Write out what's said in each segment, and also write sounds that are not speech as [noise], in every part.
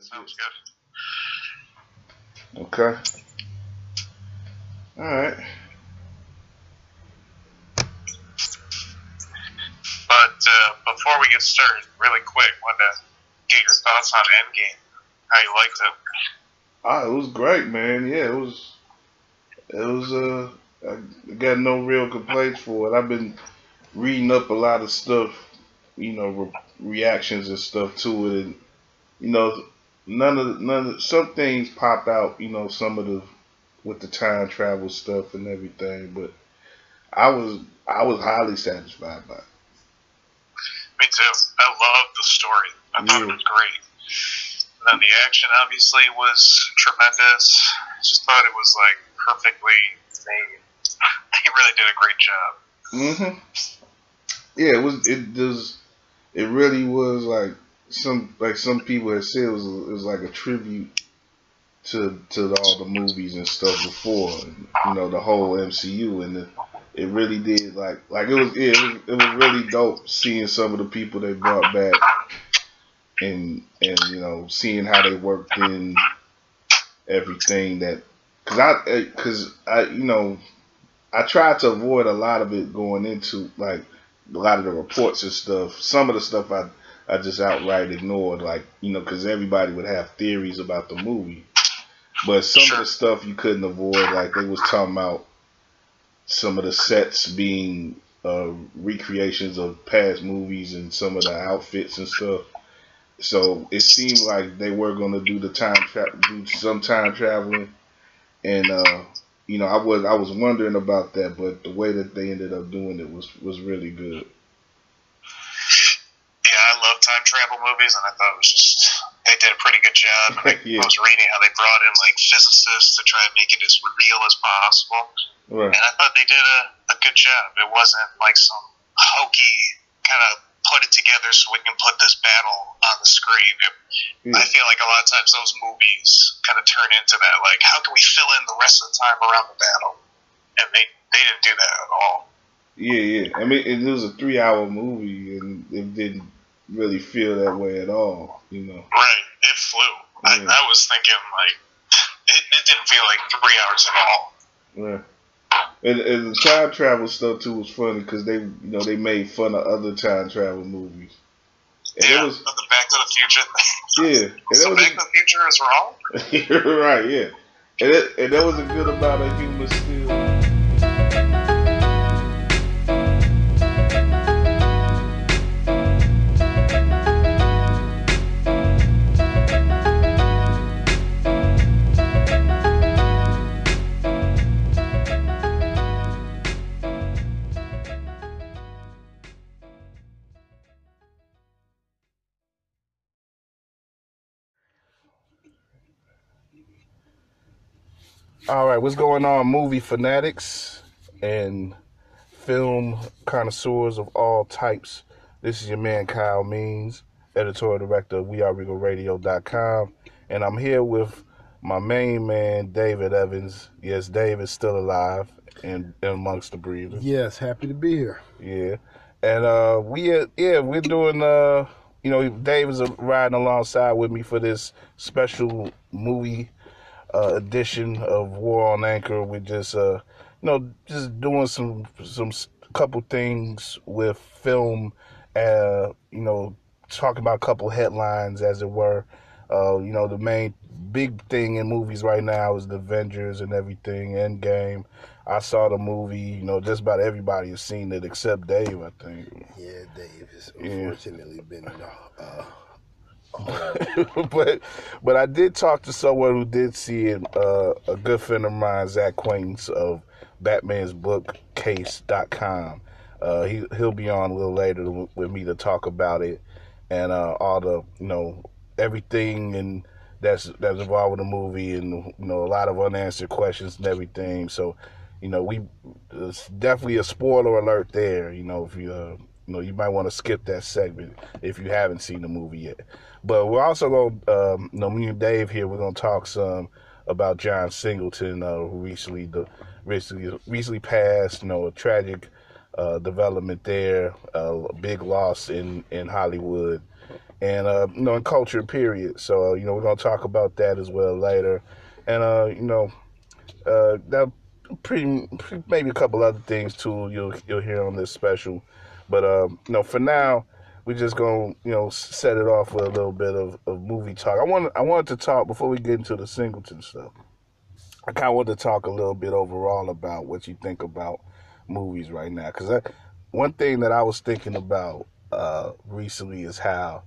Sounds good. Okay. All right. But uh, before we get started, really quick, wanted to get your thoughts on Endgame. How you liked it? Ah, it was great, man. Yeah, it was. It was. Uh, I got no real complaints for it. I've been reading up a lot of stuff, you know, re- reactions and stuff to it, and you know, none of the, none of some things pop out. You know, some of the with the time travel stuff and everything, but I was I was highly satisfied by it. Me too. I loved the story. I thought it was great. And then the action obviously was tremendous. I just thought it was like perfectly made. [laughs] they really did a great job. hmm Yeah, it was. It does. It really was like some like some people had said it was it was like a tribute to to all the movies and stuff before. You know, the whole MCU and the, it really did like like it was yeah, it was it was really dope seeing some of the people they brought back and and you know seeing how they worked in everything that because I eh, because I you know I tried to avoid a lot of it going into like a lot of the reports and stuff. Some of the stuff I I just outright ignored, like you know, because everybody would have theories about the movie. But some Sure. of the stuff you couldn't avoid, like they was talking about some of the sets being uh, recreations of past movies and some of the outfits and stuff. So it seemed like they were going to do the time tra- do some time traveling, and uh, you know, I was I was wondering about that, but the way that they ended up doing it was was really good. Yeah, I love time travel movies, and I thought it was just they did a pretty good job. I, [laughs] Yeah. I was reading how they brought in like physicists to try and make it as real as possible, Right. and I thought they did a, a good job. It wasn't like some hokey kind of put it together so we can put this battle on the screen. It, I feel like a lot of times those movies kind of turn into that. Like, how can we fill in the rest of the time around the battle? And they they didn't do that at all. Yeah, yeah. I mean, it was a three-hour movie, and it didn't really feel that way at all. You know. Right, it flew. I, Yeah. I was thinking like [laughs] it, it didn't feel like three hours at all. Yeah. And, and the time travel stuff too was funny because they, you know, they made fun of other time travel movies. And yeah, it was, the Back to the Future. yeah, and [laughs] so Back to the Future is wrong. [laughs] Right, yeah. And, it, and there was a good amount of humor still. All right, what's going on, movie fanatics and film connoisseurs of all types? This is your man Kyle Means, editorial director of WeAreRegalRadio.com, and I'm here with my main man David Evans. Yes, Dave is still alive and, and amongst the breathing. Yes, happy to be here. Yeah, and uh, we uh, yeah we're doing uh you know Dave is uh, riding alongside with me for this special movie uh, edition of War on Anchor. We're just uh you know just doing some some couple things with film, uh you know talking about a couple headlines as it were. Uh, you know the main big thing in movies right now is the Avengers and everything. Endgame. I saw the movie. You know, just about everybody has seen it except Dave. I think. Yeah, Dave has Yeah. unfortunately been in uh, [laughs] but but I did talk to someone who did see it. Uh, a good friend of mine, Zach Quaintance of Batman's Bookcase.com. Uh, he he'll be on a little later with me to talk about it and uh, all the you know everything and that's that's involved with the movie and you know a lot of unanswered questions and everything. So you know we it's definitely a spoiler alert there. You know if you uh, you know you might want to skip that segment if you haven't seen the movie yet. But we're also gonna, um, you know, me and Dave here, we're gonna talk some about John Singleton, uh, who recently, the, recently, recently passed. You know, a tragic uh, development there, uh, a big loss in in Hollywood, and uh, you know, and culture period. So you know, we're gonna talk about that as well later, and uh, you know, uh, that pretty maybe a couple other things too. You'll you'll hear on this special, but uh, you know, for now. We're just gonna, you know, set it off with a little bit of, of movie talk. I want, I wanted to talk before we get into the Singleton stuff. I kind of want to talk a little bit overall about what you think about movies right now, because one thing that I was thinking about uh, recently is how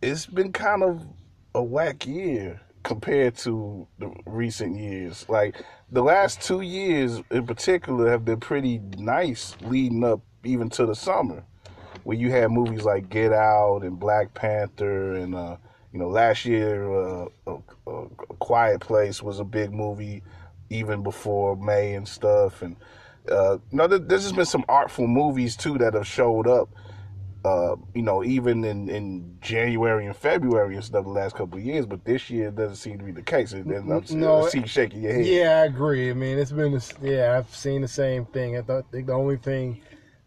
it's been kind of a whack year compared to the recent years. Like the last two years in particular have been pretty nice leading up even to the summer, where you had movies like Get Out and Black Panther and uh, you know last year uh, a, a Quiet Place was a big movie even before May and stuff and. Uh, you know, there's just been some artful movies too that have showed up uh, you know, even in, in January and February and stuff the last couple of years, but this year it doesn't seem to be the case. And I'm, no, I see shaking your head. Yeah, I agree. I mean, it's been, yeah, I've seen the same thing. I thought the only thing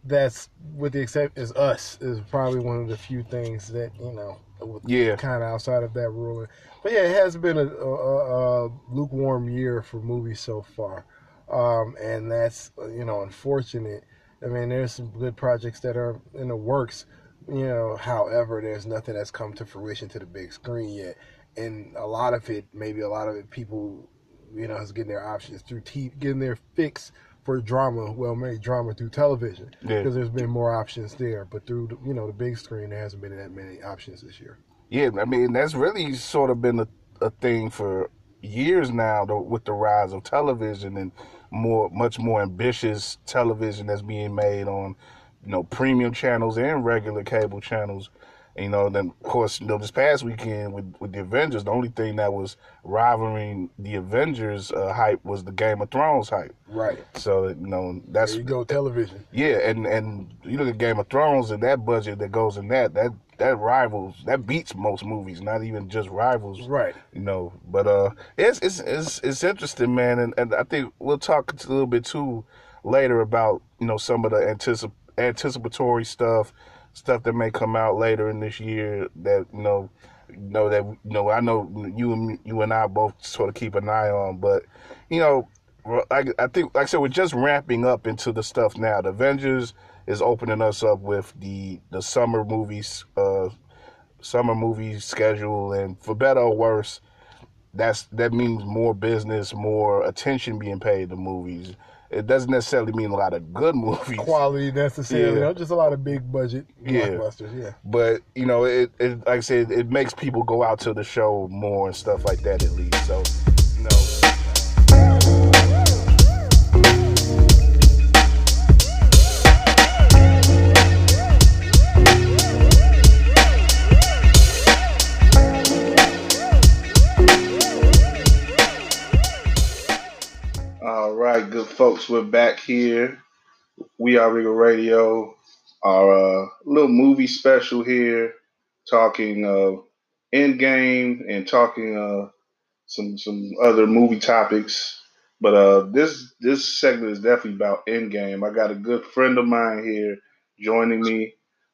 that's, with the exception, is us, is probably one of the few things that, you know, yeah, kind of outside of that ruling. But yeah, it has been a, a, a lukewarm year for movies so far. Um, and that's, you know, unfortunate I mean, there's some good projects that are in the works, you know. However, there's nothing that's come to fruition to the big screen yet, and a lot of it, maybe a lot of it, people, you know, is getting their options through TV, getting their fix for drama, well-made drama through television, because yeah. there's been more options there. But through, the, you know, the big screen, there hasn't been that many options this year. Yeah, I mean, that's really sort of been a, a thing for years now though, with the rise of television and more much more ambitious television that's being made on you know premium channels and regular cable channels you know then of course you know this past weekend with with the avengers the only thing that was rivaling the avengers uh, hype was the game of thrones hype right so you know that's there you go television yeah and and you look at game of thrones and that budget that goes in that that that rivals that beats most movies, not even just rivals. Right. You know, but uh, it's it's it's it's interesting, man, and, and I think we'll talk a little bit too later about you know some of the anticip- anticipatory stuff, stuff that may come out later in this year that you know. Know that you know I know you and you and I both sort of keep an eye on, but you know, I, I think like I said, we're just ramping up into the stuff now. The Avengers, is opening us up with the the summer movies uh summer movie schedule and for better or worse that's that means more business more attention being paid to movies it doesn't necessarily mean a lot of good [laughs] movies quality necessarily yeah. just a lot of big budget blockbusters yeah. yeah but you know it, it like i said it makes people go out to the show more and stuff like that at least so right, good folks, we're back here. We are Regal Radio, our uh, little movie special here, talking uh, Endgame and talking uh, some some other movie topics. But uh, this this segment is definitely about Endgame. I got a good friend of mine here joining me,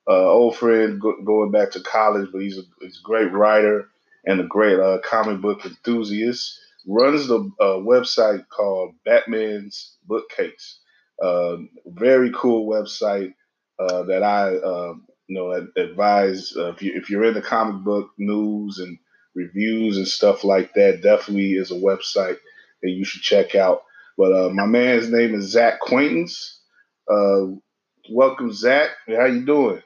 uh, old friend go- going back to college, but he's a, he's a great writer and a great uh, comic book enthusiast runs the uh, website called Batman's Bookcase. Uh, very cool website uh, that I um, you know advise uh, if you if you're into comic book news and reviews and stuff like that. Definitely is a website that you should check out. But uh, my man's name is Zach Quaintance. Uh, welcome, Zach. How you doing?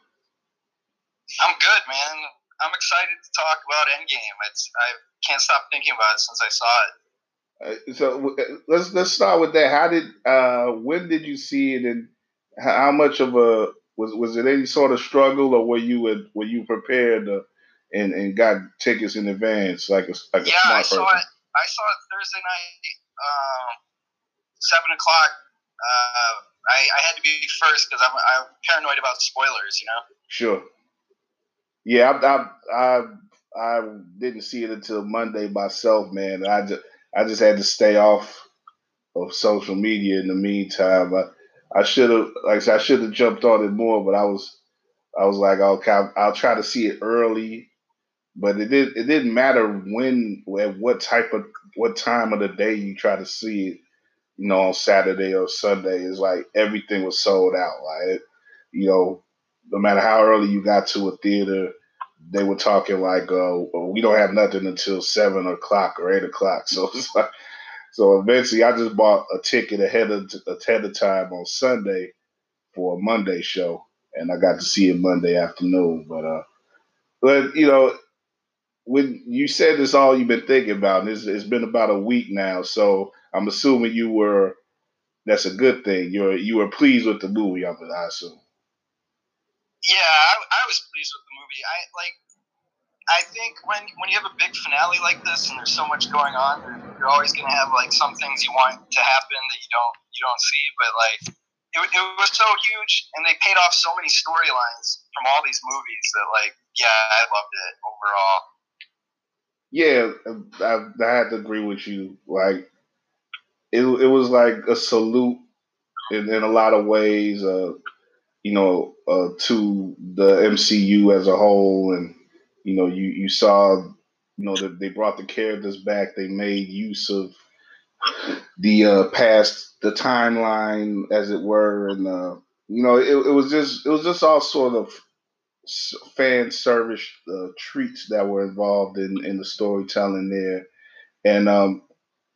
I'm good, man. I'm excited to talk about Endgame. It's I can't stop thinking about it since I saw it. Uh, so uh, let's let's start with that. How did uh, when did you see it, and how much of a was was it any sort of struggle, or were you were you prepared to, and and got tickets in advance like a like a yeah, I saw person? it. I saw it Thursday night, um, seven o'clock. Uh, I, I had to be first because I'm I'm paranoid about spoilers. You know. Sure. Yeah, I, I, I, I didn't see it until Monday myself, man. I just, I just had to stay off of social media in the meantime. I, I should have, like I said, I should have jumped on it more, but I was, I was like, okay, I'll, I'll try to see it early, but it did. It didn't matter when, at what type of, what time of the day you try to see it. You know, on Saturday or Sunday, it's like everything was sold out. Like, you know, no matter how early you got to a theater, they were talking like, uh, we don't have nothing until seven o'clock or eight o'clock. [laughs] So it's like, so eventually, I just bought a ticket ahead of ahead of time on Sunday for a Monday show, and I got to see it Monday afternoon. But uh, but you know, when you said this, all you've been thinking about, and it's, it's been about a week now. So I'm assuming you were. That's a good thing. You're you were pleased with the movie. I assume. Yeah, I, I was pleased with the movie. I like. I think when when you have a big finale like this and there's so much going on, you're always going to have like some things you want to happen that you don't you don't see. But like it, it was so huge, and they paid off so many storylines from all these movies that like yeah, I loved it overall. Yeah, I, I had to agree with you. Like it, it was like a salute in, in a lot of ways. Uh, you know, uh, to the MCU as a whole, and you know, you you saw, you know, that they brought the characters back. They made use of the uh, past, the timeline, as it were, and uh, you know, it, it was just it was just all sort of fan service uh, treats that were involved in in the storytelling there, and um,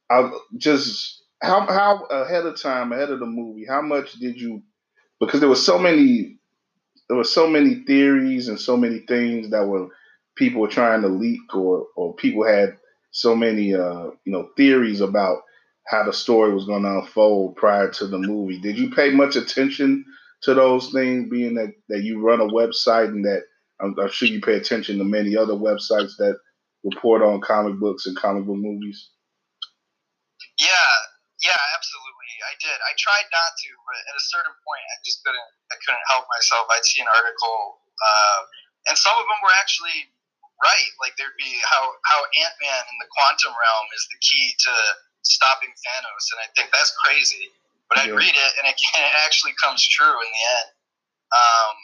I just how how ahead of time, ahead of the movie, how much did you because there were so many there were so many theories and so many things that were people were trying to leak or or people had so many uh, you know theories about how the story was going to unfold prior to the movie. Did you pay much attention to those things, being that, that you run a website and that I'm, I'm sure you pay attention to many other websites that report on comic books and comic book movies? Yeah, yeah, absolutely. I did. I tried not to, but at a certain point, I just couldn't. I couldn't help myself. I'd see an article, uh, and some of them were actually right. Like there'd be how how Ant Man in the quantum realm is the key to stopping Thanos, and I think that's crazy. But I'd read it, and it, [laughs] it actually comes true in the end. Um,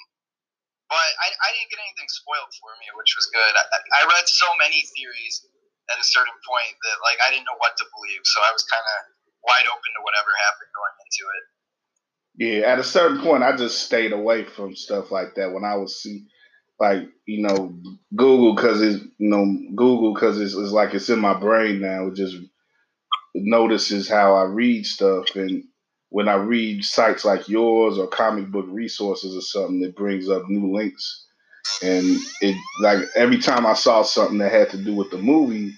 but I, I didn't get anything spoiled for me, which was good. I, I read so many theories at a certain point that like I didn't know what to believe, so I was kind of wide open to whatever happened going into it. Yeah, at a certain point, I just stayed away from stuff like that when I was see, like you know, Google because it's you know Google because it's, it's like it's in my brain now. It just notices how I read stuff, and when I read sites like yours or comic book resources or something, it brings up new links, and it like every time I saw something that had to do with the movie,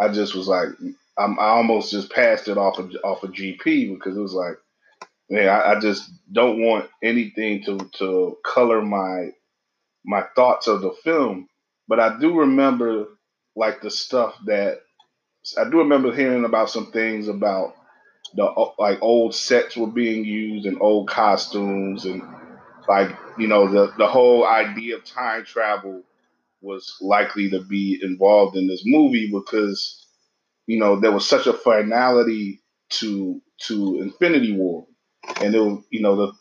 I just was like, I'm, i almost just passed it off of off of GP because it was like, man, I, I, just don't want anything to to color my my thoughts of the film. But I do remember like the stuff that I do remember hearing about some things about the like old sets were being used and old costumes and like you know the the whole idea of time travel was likely to be involved in this movie because you know, there was such a finality to to Infinity War, and it was, you know, the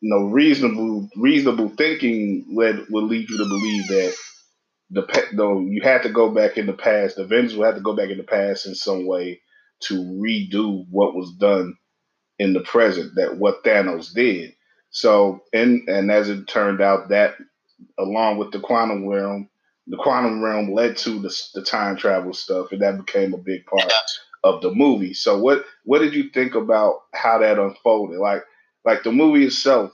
you know reasonable reasonable thinking led would lead you to believe that the though you had to go back in the past, the Avengers would have to go back in the past in some way to redo what was done in the present, that what Thanos did. So, and and as it turned out, that along with the quantum realm the quantum realm led to the, the time travel stuff, and that became a big part of the movie. So, what what did you think about how that unfolded? Like, like the movie itself,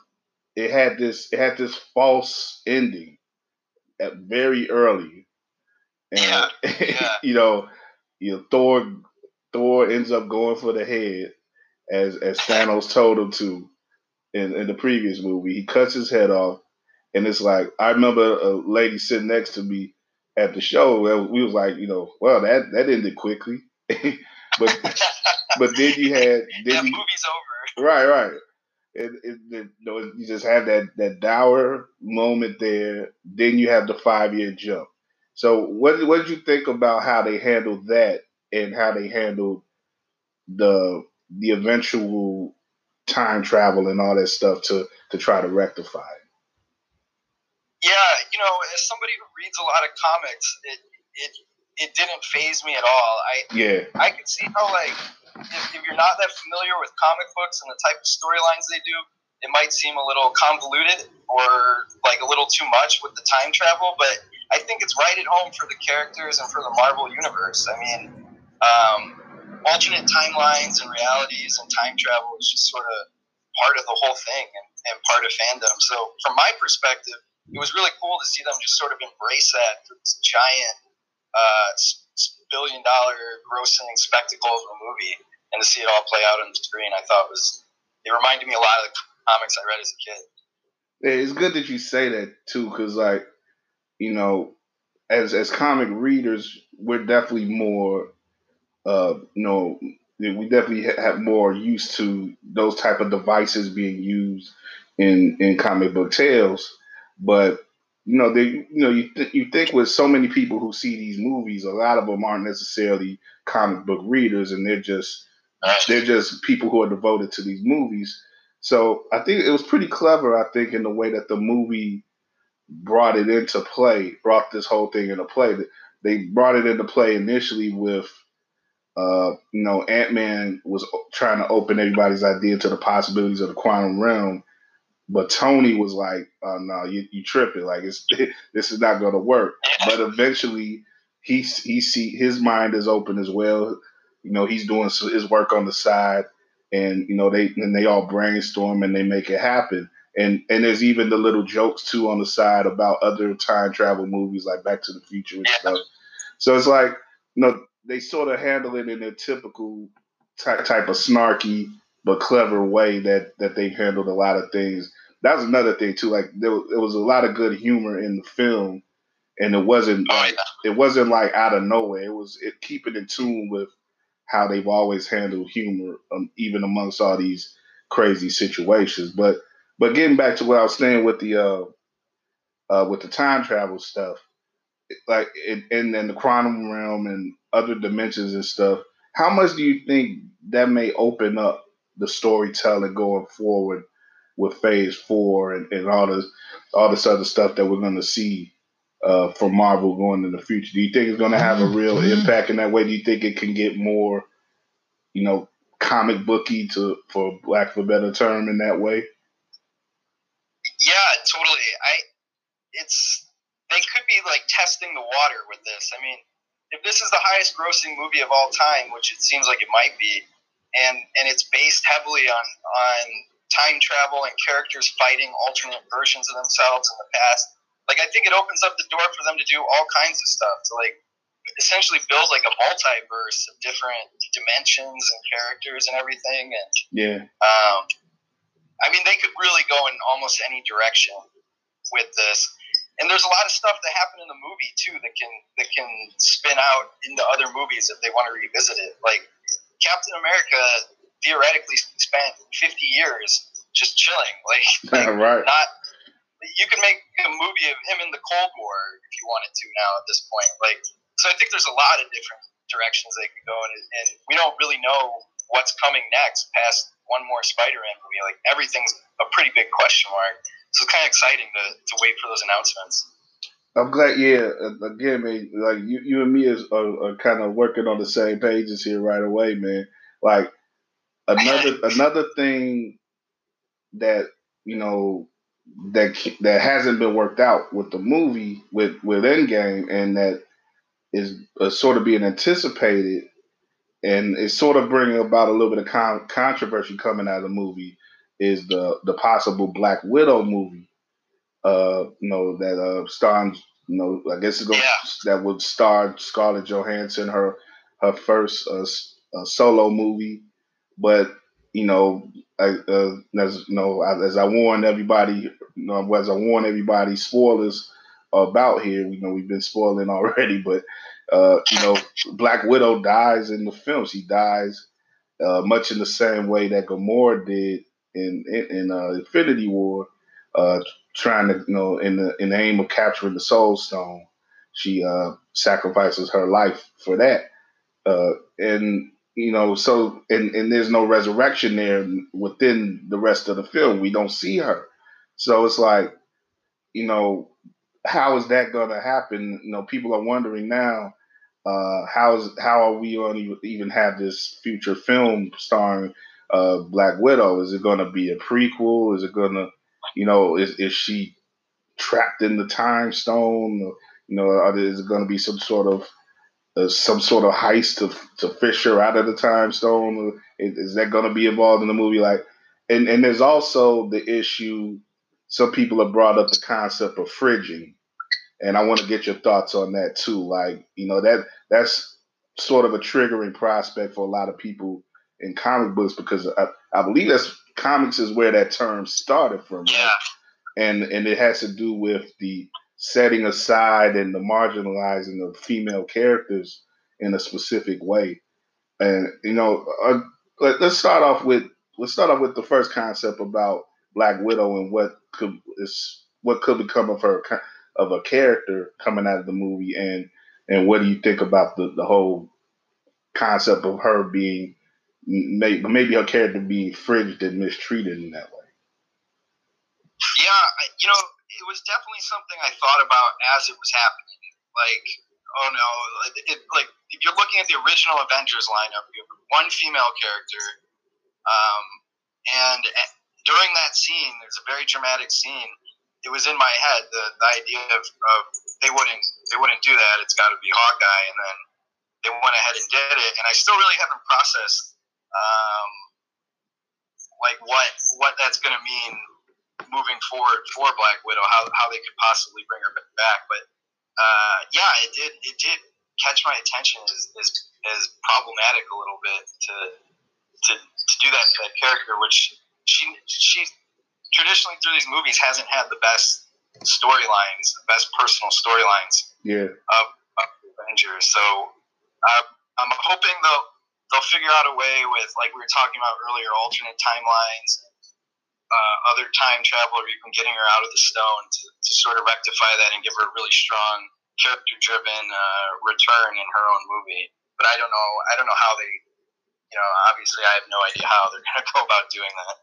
it had this it had this false ending at very early, and yeah. Yeah. [laughs] you know, you know, Thor Thor ends up going for the head as as Thanos told him to in, in the previous movie. He cuts his head off and it's like I remember a lady sitting next to me at the show. We was like, you know, well that that ended quickly, [laughs] but [laughs] but then you had then that you, movie's over. Right, right. It, you, know, you just have that that dour moment there. Then you have the five year jump. So what what did you think about how they handled that and how they handled the the eventual time travel and all that stuff to to try to rectify it? Yeah, you know, as somebody who reads a lot of comics, it it it didn't faze me at all. I Yeah, I could see how like if, if you're not that familiar with comic books and the type of storylines they do, it might seem a little convoluted or like a little too much with the time travel. But I think it's right at home for the characters and for the Marvel universe. I mean, um, alternate timelines and realities and time travel is just sort of part of the whole thing and, and part of fandom. So from my perspective, it was really cool to see them just sort of embrace that this giant uh, billion dollar grossing spectacle of a movie and to see it all play out on the screen, I thought was it reminded me a lot of the comics I read as a kid. Yeah, it's good that you say that too, because like, you know, as as comic readers, we're definitely more, uh, you know, we definitely have more used to those type of devices being used in in comic book tales. But you know, they, you know, you th- you think with so many people who see these movies, a lot of them aren't necessarily comic book readers, and they're just they're just people who are devoted to these movies. So I think it was pretty clever. I think in the way that the movie brought it into play, brought this whole thing into play. They brought it into play initially with, uh, you know, Ant Man was trying to open everybody's idea to the possibilities of the quantum realm, but Tony was like, "Oh no, you you tripping? Like it's [laughs] this is not going to work." But eventually, he he see his mind is open as well. You know, he's doing his work on the side, and you know they and they all brainstorm and they make it happen. And and there's even the little jokes too on the side about other time travel movies like Back to the Future and stuff. So it's like you know they sort of handle it in a typical type type of snarky but clever way that that they've handled a lot of things. That was another thing too. Like there, there was a lot of good humor in the film, and it wasn't Oh, like, yeah. it wasn't like out of nowhere. It was it keeping in tune with how they've always handled humor, um, even amongst all these crazy situations. But but getting back to what I was saying with the uh, uh, with the time travel stuff, like in, in the quantum realm and other dimensions and stuff, how much do you think that may open up the storytelling going forward with Phase Four and, and all this all this other stuff that we're going to see uh, from Marvel going in the future? Do you think it's going to have a real impact in that way? Do you think it can get more, you know, comic booky to, for lack of a better term, in that way? Yeah, totally. I it's they could be like testing the water with this. I mean, if this is the highest grossing movie of all time, which it seems like it might be, and and it's based heavily on on time travel and characters fighting alternate versions of themselves in the past, like I think it opens up the door for them to do all kinds of stuff to like essentially build like a multiverse of different dimensions and characters and everything and Yeah, um, I mean, they could really go in almost any direction with this. And there's a lot of stuff that happened in the movie too that can that can spin out into other movies if they want to revisit it. Like Captain America theoretically spent 50 years just chilling, like, [laughs] like right. not. You could make a movie of him in the Cold War if you wanted to now at this point. Like, so I think there's a lot of different directions they could go, in, and we don't really know what's coming next past one more Spider-Man movie. Like everything's a pretty big question mark. So it's kind of exciting to, to wait for those announcements. I'm glad. Yeah, again, man. Like you, you and me is are, are kind of working on the same pages here right away, man. Like another [laughs] another thing that you know that that hasn't been worked out with the movie with with Endgame, and that is uh, sort of being anticipated, and it's sort of bringing about a little bit of con- controversy coming out of the movie is the the possible Black Widow movie. Uh, you know that uh stars, you know, I guess it's going Yeah. that would star Scarlett Johansson, her her first uh, uh, solo movie, but you know, I, uh, as you know, as, as I warned everybody, you know, as I warn everybody, spoilers about here. You know, we've been spoiling [laughs] already, but uh, you know, Black Widow dies in the film. She dies uh, much in the same way that Gamora did in in, in uh, Infinity War, uh, trying to you know in the in the aim of capturing the Soul Stone. She uh, sacrifices her life for that, uh, and you know so and and there's no resurrection there within the rest of the film. We don't see her, so it's like you know how is that going to happen? You know, people are wondering now. Uh, how's how are we going to even have this future film starring uh, Black Widow? Is it going to be a prequel? Is it going to, you know, is is she trapped in the time stone? You know, is it going to be some sort of uh, some sort of heist to to fish her out of the time stone? Is, is that going to be involved in the movie? Like, and and there's also the issue. Some people have brought up the concept of fridging, and I want to get your thoughts on that too. Like, you know that that's sort of a triggering prospect for a lot of people in comic books because I, I believe that's comics is where that term started from. Yeah. And and it has to do with the setting aside and the marginalizing of female characters in a specific way. And you know, uh, let, us start off with let's start off with the first concept about Black Widow and what could is what could become of her of a character coming out of the movie, and and what do you think about the the whole concept of her being maybe maybe her character being fridged and mistreated in that way? Yeah, you know, it was definitely something I thought about as it was happening. Like, oh no, it, like if you're looking at the original Avengers lineup, you have one female character, um, and during that scene, there's a very dramatic scene. It was in my head the, the idea of, of they wouldn't they wouldn't do that. It's got to be Hawkeye, and then they went ahead and did it. And I still really haven't processed um, like what what that's going to mean moving forward for Black Widow, how, how they could possibly bring her back. But uh, yeah, it did it did catch my attention as, as, as problematic a little bit to, to to do that to that character, which she she traditionally through these movies hasn't had the best storylines, the best personal storylines. Yeah. Of, of Avengers. So uh, I'm hoping they'll they'll figure out a way with like we were talking about earlier, alternate timelines uh, other time travel or even getting her out of the stone to, to sort of rectify that and give her a really strong character driven uh, return in her own movie. But I don't know. I don't know how they. You know, obviously, I have no idea how they're going [laughs] to go about doing that.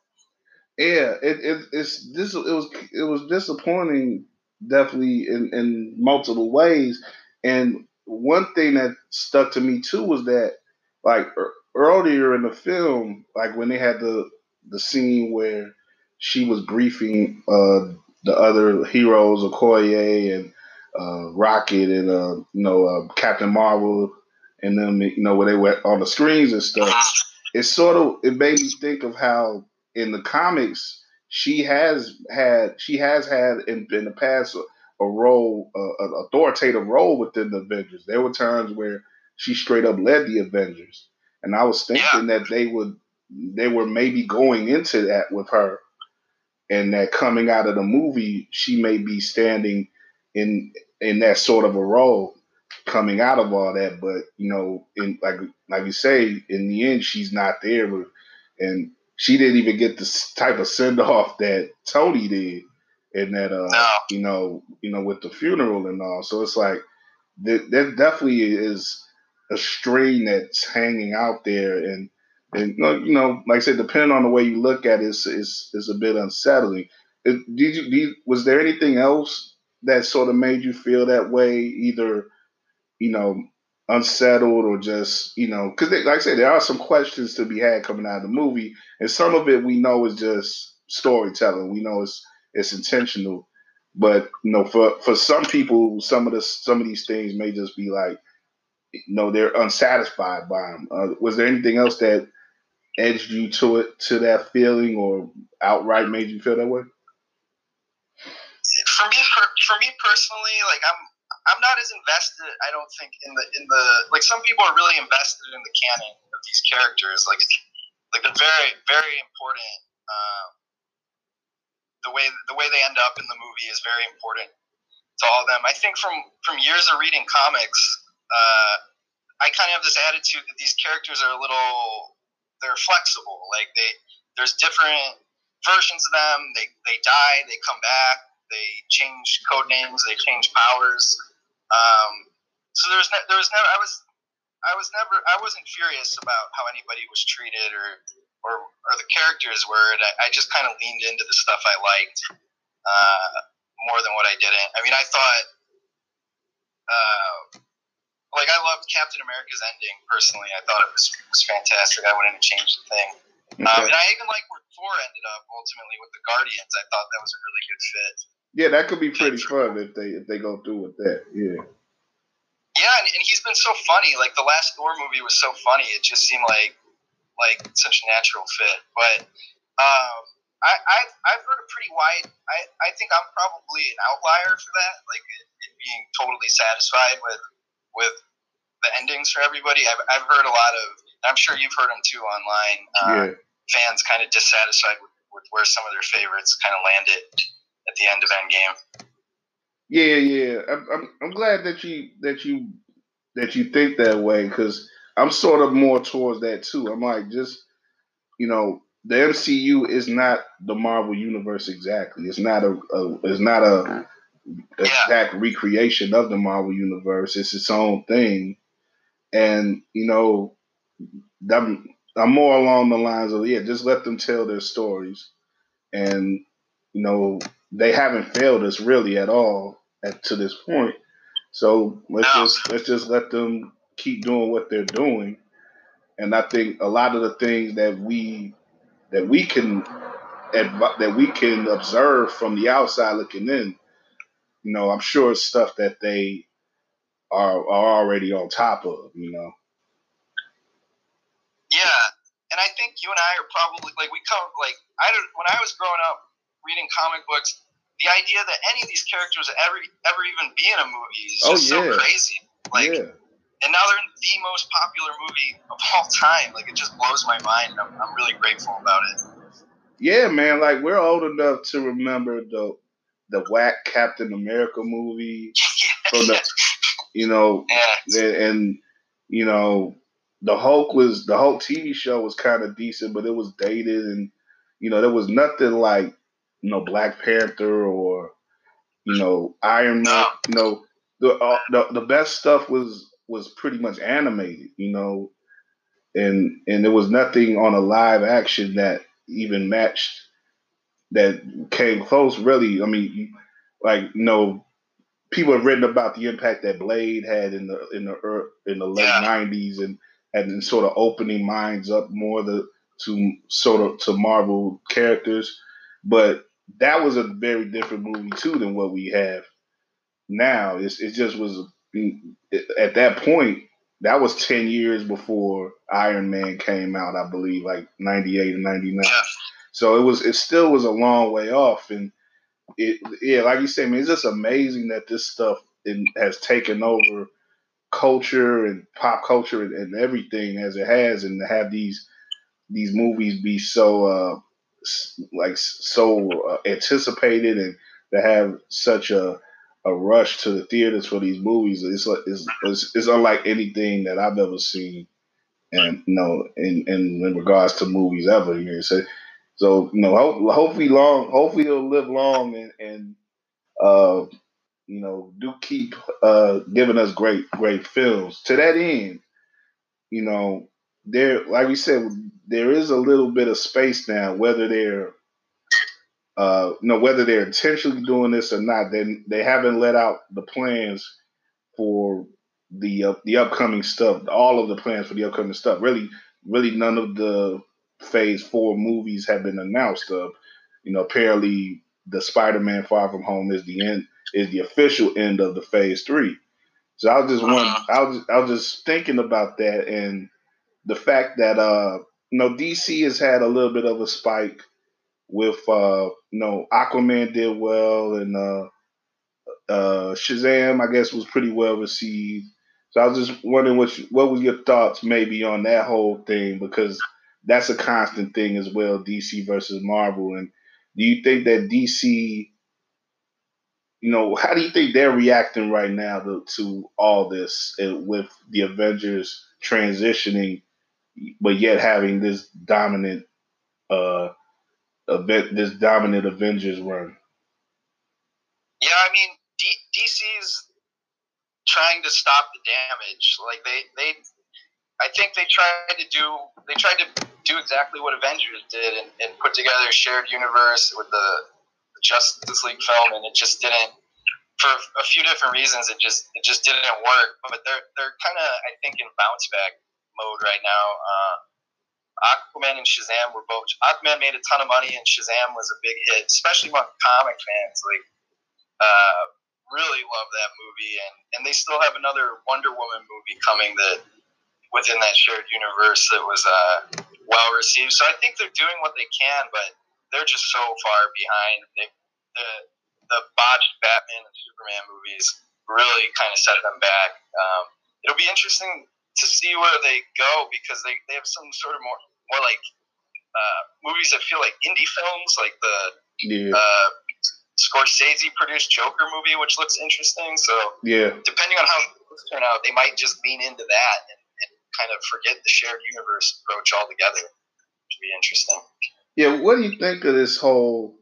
Yeah, it, it it's this it was it was disappointing definitely in, in multiple ways. And one thing that stuck to me too was that like earlier in the film, like when they had the the scene where she was briefing uh, the other heroes, Okoye and uh, Rocket and uh, you know uh, Captain Marvel and them, you know, where they were on the screens and stuff. It sort of it made me think of how in the comics she has had she has had in, in the past a, a role, an authoritative role within the Avengers. There were times where she straight up led the Avengers, and I was thinking yeah. that they would they were maybe going into that with her and that coming out of the movie, she may be standing in in that sort of a role coming out of all that. But you know, in like like you say, in the end, she's not there, with, and she didn't even get the type of send off that Tony did, and that uh, no. you know, you know, with the funeral and all. So it's like that, that definitely is a strain that's hanging out there, and and you know, like I said, depending on the way you look at it, it's, it's, a bit unsettling. Did you? Did, was there anything else that sort of made you feel that way? Either, you know, unsettled or just, you know, because like I said, there are some questions to be had coming out of the movie, and some of it we know is just storytelling. We know it's it's intentional, but you know, for for some people, some of the some of these things may just be like, you know, they're unsatisfied by them. Uh, was there anything else that edged you to it to that feeling, or outright made you feel that way? For me, for, for me personally, like I'm I'm not as invested. I don't think in the in the like some people are really invested in the canon of these characters. Like like they're very very important. Um, the way the way they end up in the movie is very important to all of them. I think from from years of reading comics, uh, I kind of have this attitude that these characters are a little they're flexible. Like they there's different versions of them. They they die, they come back, they change code names, they change powers. Um, so there's ne- there was never I was I was never I wasn't furious about how anybody was treated or or, or the characters were. I, I just kind of leaned into the stuff I liked uh, more than what I didn't. I mean, I thought, uh, like, I loved Captain America's ending personally. I thought it was was fantastic. I wouldn't have changed a thing. Um, and I even like where Thor ended up ultimately with the Guardians. I thought that was a really good fit. Yeah, that could be pretty fun if they if they go through with that. Yeah. Yeah, and, and he's been so funny. Like the last Thor movie was so funny. It just seemed like like such a natural fit. But um, I, I've I've heard a pretty wide. I, I think I'm probably an outlier for that. Like it, it being totally satisfied with with the endings for everybody. I've I've heard a lot of. I'm sure you've heard them too online. Uh, Yeah. Fans kind of dissatisfied with, with where some of their favorites kind of landed at the end of Endgame. Yeah, yeah. I'm, I'm I'm glad that you that you that you think that way because I'm sort of more towards that too. I'm like just you know the MCU is not the Marvel universe exactly. It's not a, a it's not a exact recreation of the Marvel universe. It's its own thing, and you know I'm I'm more along the lines of yeah, just let them tell their stories, and you know they haven't failed us really at all at to this point. So let's No. just let's just let them keep doing what they're doing. And I think a lot of the things that we that we can adv- that we can observe from the outside looking in, you know, I'm sure it's stuff that they are are already on top of, you know. Yeah, and I think you and I are probably like we come like I don't when I was growing up reading comic books, the idea that any of these characters ever ever even be in a movie is Oh, just yeah. so crazy. Like, yeah. and now they're in the most popular movie of all time. Like, it just blows my mind. I'm, I'm really grateful about it. Yeah, man, like we're old enough to remember the the whack Captain America movie [laughs] from the you know yeah, and, and you know the Hulk was the Hulk TV show was kind of decent, but it was dated, and you know there was nothing like you know Black Panther or you know Iron Man. You know the uh, the the best stuff was was pretty much animated, you know, and and there was nothing on a live action that even matched that came close. Really, I mean, like you know people have written about the impact that Blade had in the in the in the late Yeah. '90s and and sort of opening minds up more the to sort of to Marvel characters, but that was a very different movie too than what we have now. It's, it just was at that point. That was ten years before Iron Man came out, I believe, like '98 and '99. So it was it still was a long way off, and it yeah, like you said, man, it's just amazing that this stuff in, has taken over culture and pop culture and, and everything as it has, and to have these these movies be so uh like so uh, anticipated and to have such a a rush to the theaters for these movies it's it's, it's, it's unlike anything that I've ever seen and you know in, in in regards to movies ever. Here so so you know ho- hopefully long hopefully it'll live long and and uh you know do keep uh giving us great great films. To that end you know there like we said there is a little bit of space now whether they're uh you know whether they're intentionally doing this or not they they haven't let out the plans for the uh, the upcoming stuff all of the plans for the upcoming stuff. Really really none of the phase 4 movies have been announced of you know apparently the Spider-Man Far From Home is the end is the official end of the phase 3 so I was just one I was I was just thinking about that and the fact that uh you know DC has had a little bit of a spike with uh you know Aquaman did well and uh uh Shazam I guess was pretty well received. So I was just wondering what you, what was your thoughts maybe on that whole thing? Because that's a constant thing as well DC versus Marvel and do you think that DC you know how do you think they're reacting right now to, to all this uh, with the Avengers transitioning but yet having this dominant uh event this dominant Avengers run. yeah. I mean, D- DC's trying to stop the damage. Like they, they, I think they tried to do, they tried to do exactly what Avengers did and, and put together a shared universe with the, Justice League film, and it just didn't. For a few different reasons, it just it just didn't work. But they're they're kind of I think in bounce back mode right now. Uh, Aquaman and Shazam were both. Aquaman made a ton of money, and Shazam was a big hit, especially among comic fans. Like, uh, really love that movie, and and they still have another Wonder Woman movie coming that within that shared universe that was uh, well received. So I think they're doing what they can, but they're just so far behind. They, the the botched Batman and Superman movies really kind of set them back. Um, it'll be interesting to see where they go because they, they have some sort of more more like uh, movies that feel like indie films, like the Yeah. uh, Scorsese produced Joker movie, which looks interesting. So Yeah. depending on how those turn out, they might just lean into that and kind of forget the shared universe approach altogether. Which would be interesting. Yeah, what do you think of this whole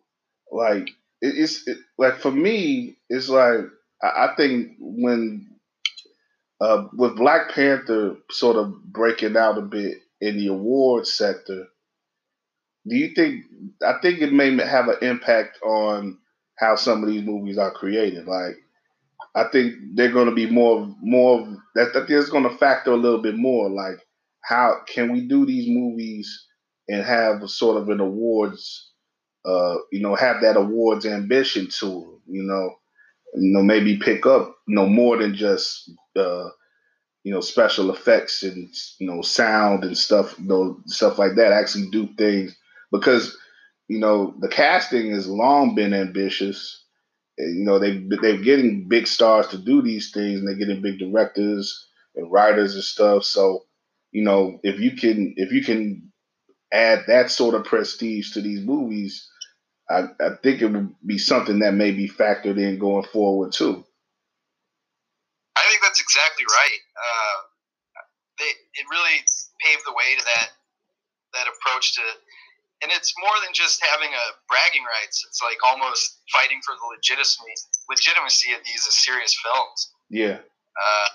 like it, it's it, like for me it's like I, I think when uh with Black Panther sort of breaking out a bit in the awards sector, do you think I think it may have an impact on how some of these movies are created? Like I think they're going to be more more that that is going to factor a little bit more like how can we do these movies and have a sort of an awards, uh, you know, have that awards ambition to you know, you know, maybe pick up, you know, more than just, uh, you know, special effects and you know, sound and stuff, you know, stuff like that. Actually, do things because, you know, the casting has long been ambitious. You know, they they're getting big stars to do these things, and they're getting big directors and writers and stuff. So, you know, if you can if you can add that sort of prestige to these movies, I, I think it would be something that may be factored in going forward too. I think that's exactly right. Uh, they, it really paved the way to that that approach to, and it's more than just having a bragging rights. It's like almost fighting for the legitimacy legitimacy of these as serious films. Yeah, Uh,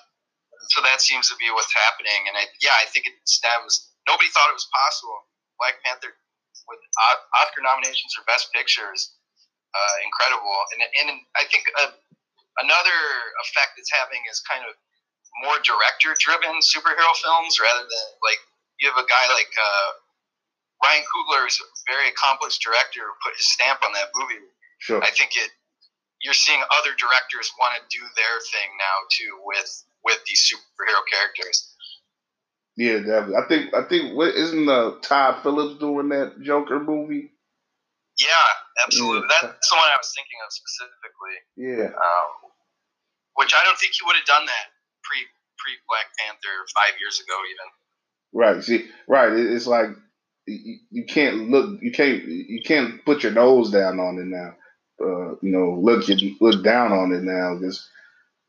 so that seems to be what's happening, and I, yeah, I think it stems. Nobody thought it was possible. Black Panther with Oscar nominations for Best Pictures, uh, incredible, and and I think uh, another effect it's having is kind of more director-driven superhero films rather than like you have a guy like uh, Ryan Coogler, is a very accomplished director, who put his stamp on that movie. sure. I think it you're seeing other directors want to do their thing now too with with these superhero characters. Yeah, definitely. I think I think what isn't uh, Todd Phillips doing that Joker movie? Yeah, absolutely. Yeah. That's the one I was thinking of specifically. Yeah, Um, which I don't think he would have done that pre pre Black Panther five years ago even. right. See, right. It's like you, you can't look, you can't, you can't put your nose down on it now. Uh, you know, look, you look down on it now because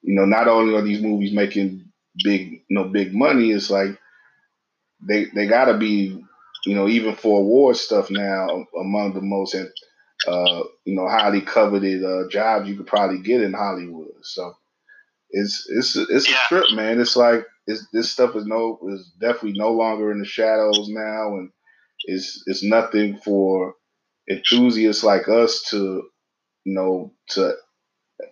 you know not only are these movies making big, you know, big money, it's like they they got to be, you know, even for award stuff now among the most, uh, you know, highly coveted uh, jobs you could probably get in Hollywood. So it's it's it's Yeah. a trip, man. It's like it's, this stuff is no is definitely no longer in the shadows now, and it's it's nothing for enthusiasts like us to you know to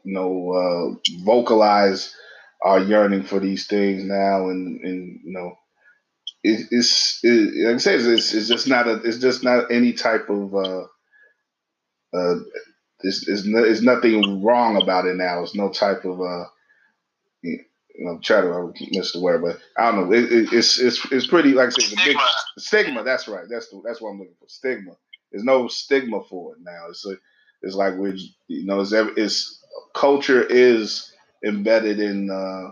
you know uh, vocalize our yearning for these things now, and and you know it, it's it, like I said, it's, it's just not a it's just not any type of uh, uh, it's, it's, no, it's nothing wrong about it now. It's no type of uh, you know, try to miss the word, but I don't know. It, it, it's it's it's pretty like I said, it's a big Stigma. stigma. That's right. That's the, that's what I'm looking for. Stigma. There's no stigma for it now. It's a, it's like we're you know it's it's culture is embedded in uh,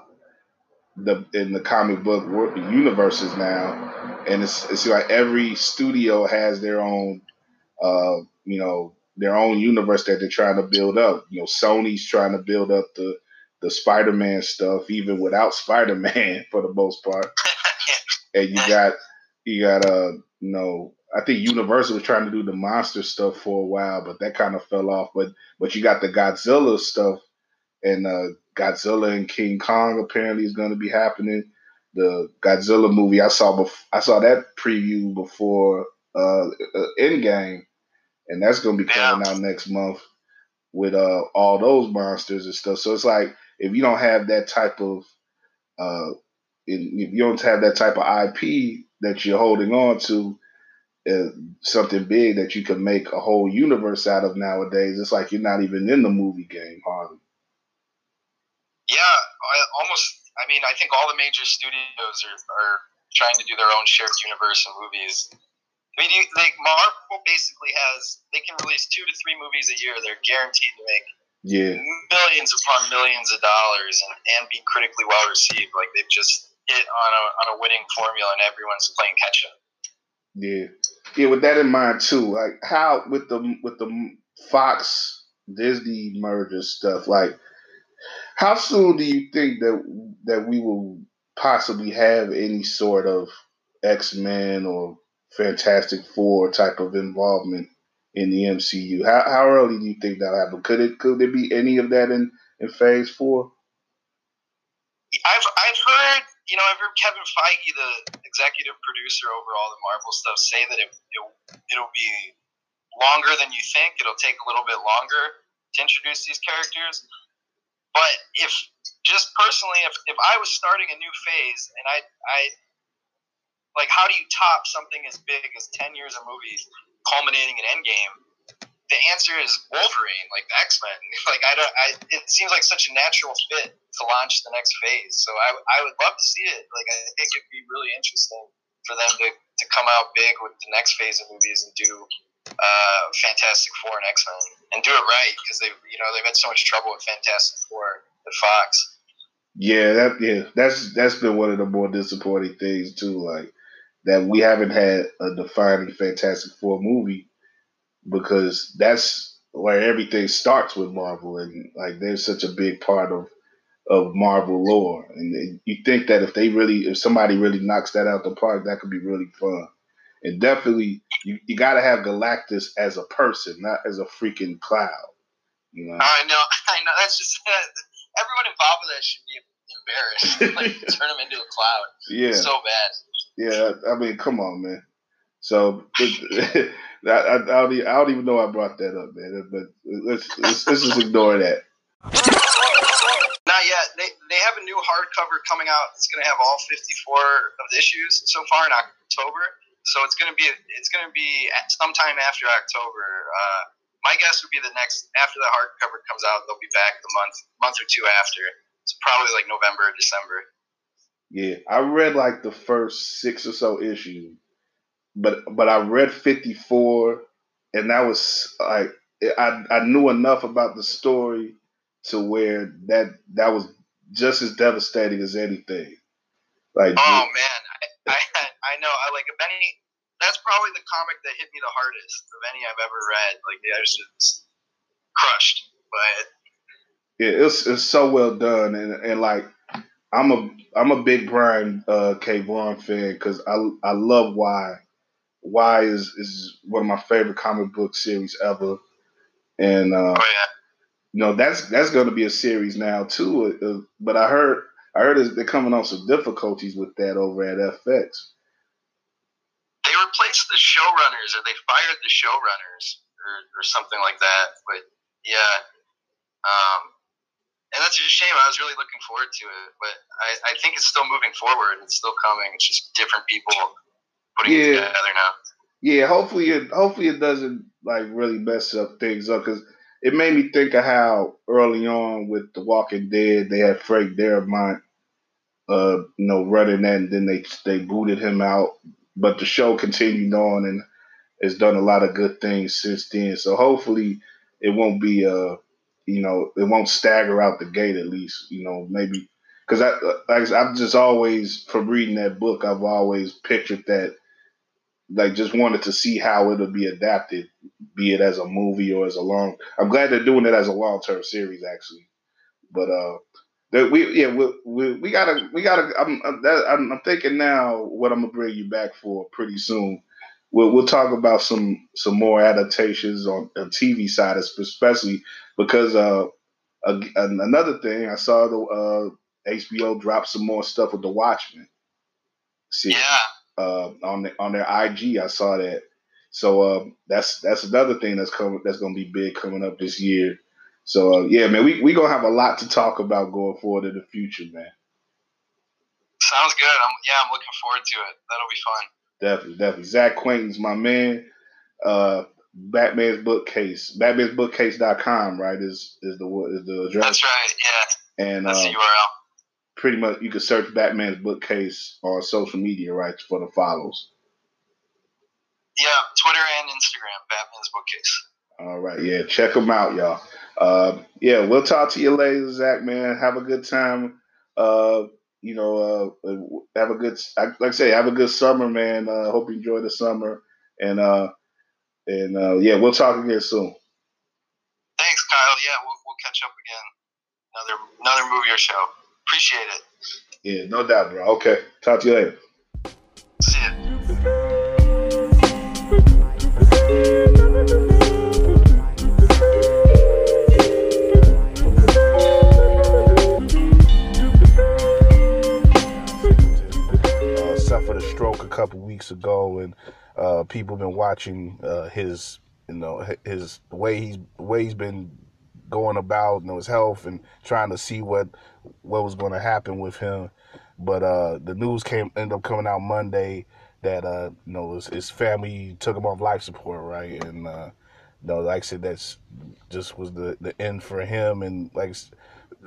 the in the comic book universes now, and it's it's like every studio has their own uh, you know their own universe that they're trying to build up. You know, Sony's trying to build up the the Spider-Man stuff, even without Spider-Man [laughs] for the most part. and you got you got uh you know I think Universal was trying to do the monster stuff for a while, but that kind of fell off. But but you got the Godzilla stuff, and uh, Godzilla and King Kong apparently is going to be happening. The Godzilla movie I saw bef- I saw that preview before uh, uh Endgame, and that's going to be coming out next month. with uh all those monsters and stuff. So it's like if you don't have that type of uh if you don't have that type of IP that you're holding on to, uh, something big that you can make a whole universe out of nowadays, it's like you're not even in the movie game, hardly. Yeah, I almost. I mean, I think all the major studios are, are trying to do their own shared universe in movies. I mean, you, like Marvel basically has they can release two to three movies a year. They're guaranteed to make Yeah, millions upon millions of dollars and, and be critically well received. Like they've just hit on a on a winning formula, and everyone's playing catch up. yeah, yeah. With that in mind too, like how with the with the Fox Disney merger stuff, like how soon do you think that that we will possibly have any sort of X Men or Fantastic Four type of involvement in the MCU? How how early do you think that'll happen? Could it could there be any of that in in Phase Four? I've I've heard you know I've heard Kevin Feige, the executive producer over all the Marvel stuff, say that it, it it'll be longer than you think. It'll take a little bit longer to introduce these characters. But if just personally, if, if I was starting a new phase and I I like how do you top something as big as ten years of movies culminating in Endgame? The answer is Wolverine, like the X Men. [laughs] Like I don't, I it seems like such a natural fit to launch the next phase. So I, I would love to see it. Like I think it'd be really interesting for them to, to come out big with the next phase of movies and do uh, Fantastic Four and X Men and do it right because they you know they've had so much trouble with Fantastic Four at Fox. Yeah, that yeah, that's that's been one of the more disappointing things too. Like that we haven't had a defining Fantastic Four movie because that's where everything starts with Marvel, and like they're such a big part of of Marvel lore. And you think that if they really, if somebody really knocks that out the park, that could be really fun. And definitely, you, you got to have Galactus as a person, not as a freaking cloud. You know. I know, [laughs] I know. That's just [laughs] everyone involved with that should be embarrassed. like [laughs] turn him into a cloud. Yeah. So bad. Yeah, I mean, come on, man. So [laughs] I, I, I, don't even, I don't even know I brought that up, man. But let's let's, let's just ignore that. Not yet. They, they have a new hardcover coming out. It's going to have all 54 of the issues so far in October. So it's going to be it's going to be sometime after October. Uh, my guess would be the next after the hardcover comes out, they'll be back the month month or two after. It's probably like November or December. Yeah, I read like the first six or so issues, but but I read fifty four, and that was like I I knew enough about the story to where that that was just as devastating as anything. Like oh man, I, I [laughs] I know I like if any that's probably the comic that hit me the hardest of any I've ever read. Like I was just crushed by it. Yeah, it's it's so well done, and and like I'm a I'm a big Brian uh, K. Vaughan fan because I I love Y. Y is is one of my favorite comic book series ever, and uh, Oh yeah. you know that's that's going to be a series now too. Uh, uh, but I heard I heard they're coming on some difficulties with that over at FX. They replaced the showrunners, or they fired the showrunners, or, or something like that. But yeah, um, and that's a shame. I was really looking forward to it, but I, I think it's still moving forward. It's still coming. It's just different people putting it together now. Yeah, hopefully it hopefully it doesn't like really mess up things up because it made me think of how early on with The Walking Dead they had Frank Darabont, uh, you know, running that, and then they they booted him out, but the show continued on and has done a lot of good things since then. So hopefully it won't be uh, you know, it won't stagger out the gate at least, you know, maybe because I like I've just always from reading that book I've always pictured that like just wanted to see how it'll be adapted, be it as a movie or as a long. I'm glad they're doing it as a long term series actually, but uh, that we yeah we, we we gotta we gotta. I'm that, I'm I'm thinking now what I'm gonna bring you back for pretty soon. We'll we'll talk about some some more adaptations on the TV side, especially because uh a, another thing I saw the uh HBO drop some more stuff with the Watchmen. series Yeah. uh, on the, on their IG. I saw that. So uh, that's that's another thing that's coming that's going to be big coming up this year. So uh, yeah, man, we we gonna have a lot to talk about going forward in the future, man. Sounds good. I'm, yeah, I'm looking forward to it. That'll be fun. Definitely, definitely. Zach Quainton's my man. Uh, Batman's bookcase, batman'sbookcase.com, right? Is is the is the address? That's right. Yeah. And That's uh, the URL. pretty much you can search Batman's bookcase on social media, right, for the follows. Yeah, Twitter and Instagram, Batman's Bookcase. All right, yeah, check them out, y'all. Uh, yeah, we'll talk to you later, Zach. Man, have a good time. Uh, you know, uh, have a good, like I say, have a good summer, man. Uh, hope you enjoy the summer, and uh, and uh, yeah, we'll talk again soon. Thanks, Kyle. Yeah, we'll, we'll catch up again. Another another movie or show. Appreciate it. Yeah, no doubt, bro. Okay, talk to you later. See ya. uh, suffered a stroke a couple weeks ago, and uh, people been watching uh, his, you know, his the way he's the way he's been going about, you know, his health, and trying to see what what was going to happen with him. But uh, the news came ended up coming out Monday that uh, you know his, his family took him off life support, right? And uh, you know, like I said, that's just was the the end for him, and like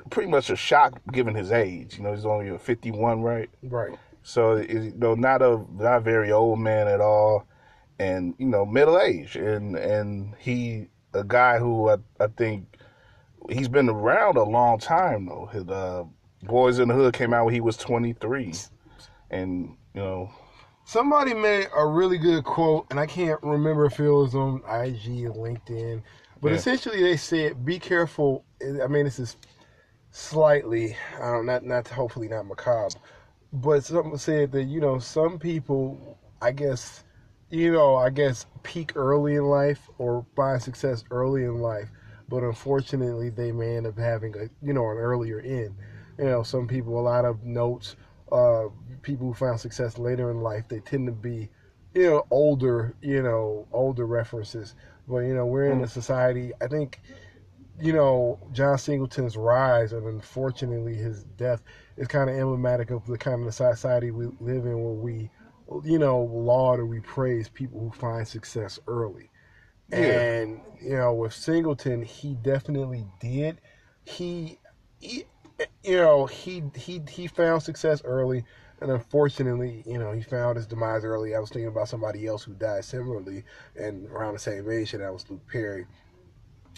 pretty much a shock given his age. You know, he's only 51, right? Right. So you know, not a not a very old man at all, and you know, middle age, and and he a guy who I, I think he's been around a long time though. His uh, Boyz n the Hood came out when he was 23, and you know, Somebody made a really good quote, and I can't remember if it was on IG or LinkedIn, but Yeah. essentially they said, "Be careful." I mean, this is slightly, I don't not not hopefully not macabre, but someone said that you know some people, I guess, you know, I guess peak early in life or find success early in life, but unfortunately they may end up having a you know an earlier end. You know, some people a lot of notes uh, people who found success later in life, they tend to be, you know, older, you know, older references. But you know, we're in a society. I think, you know, John Singleton's rise and unfortunately his death is kind of emblematic of the kind of society we live in, where we, you know, laud or we praise people who find success early. Yeah. And you know, with Singleton, he definitely did. He, he you know, he he he found success early, and unfortunately, you know, he found his demise early. I was thinking about somebody else who died similarly and around the same age, and that was Luke Perry,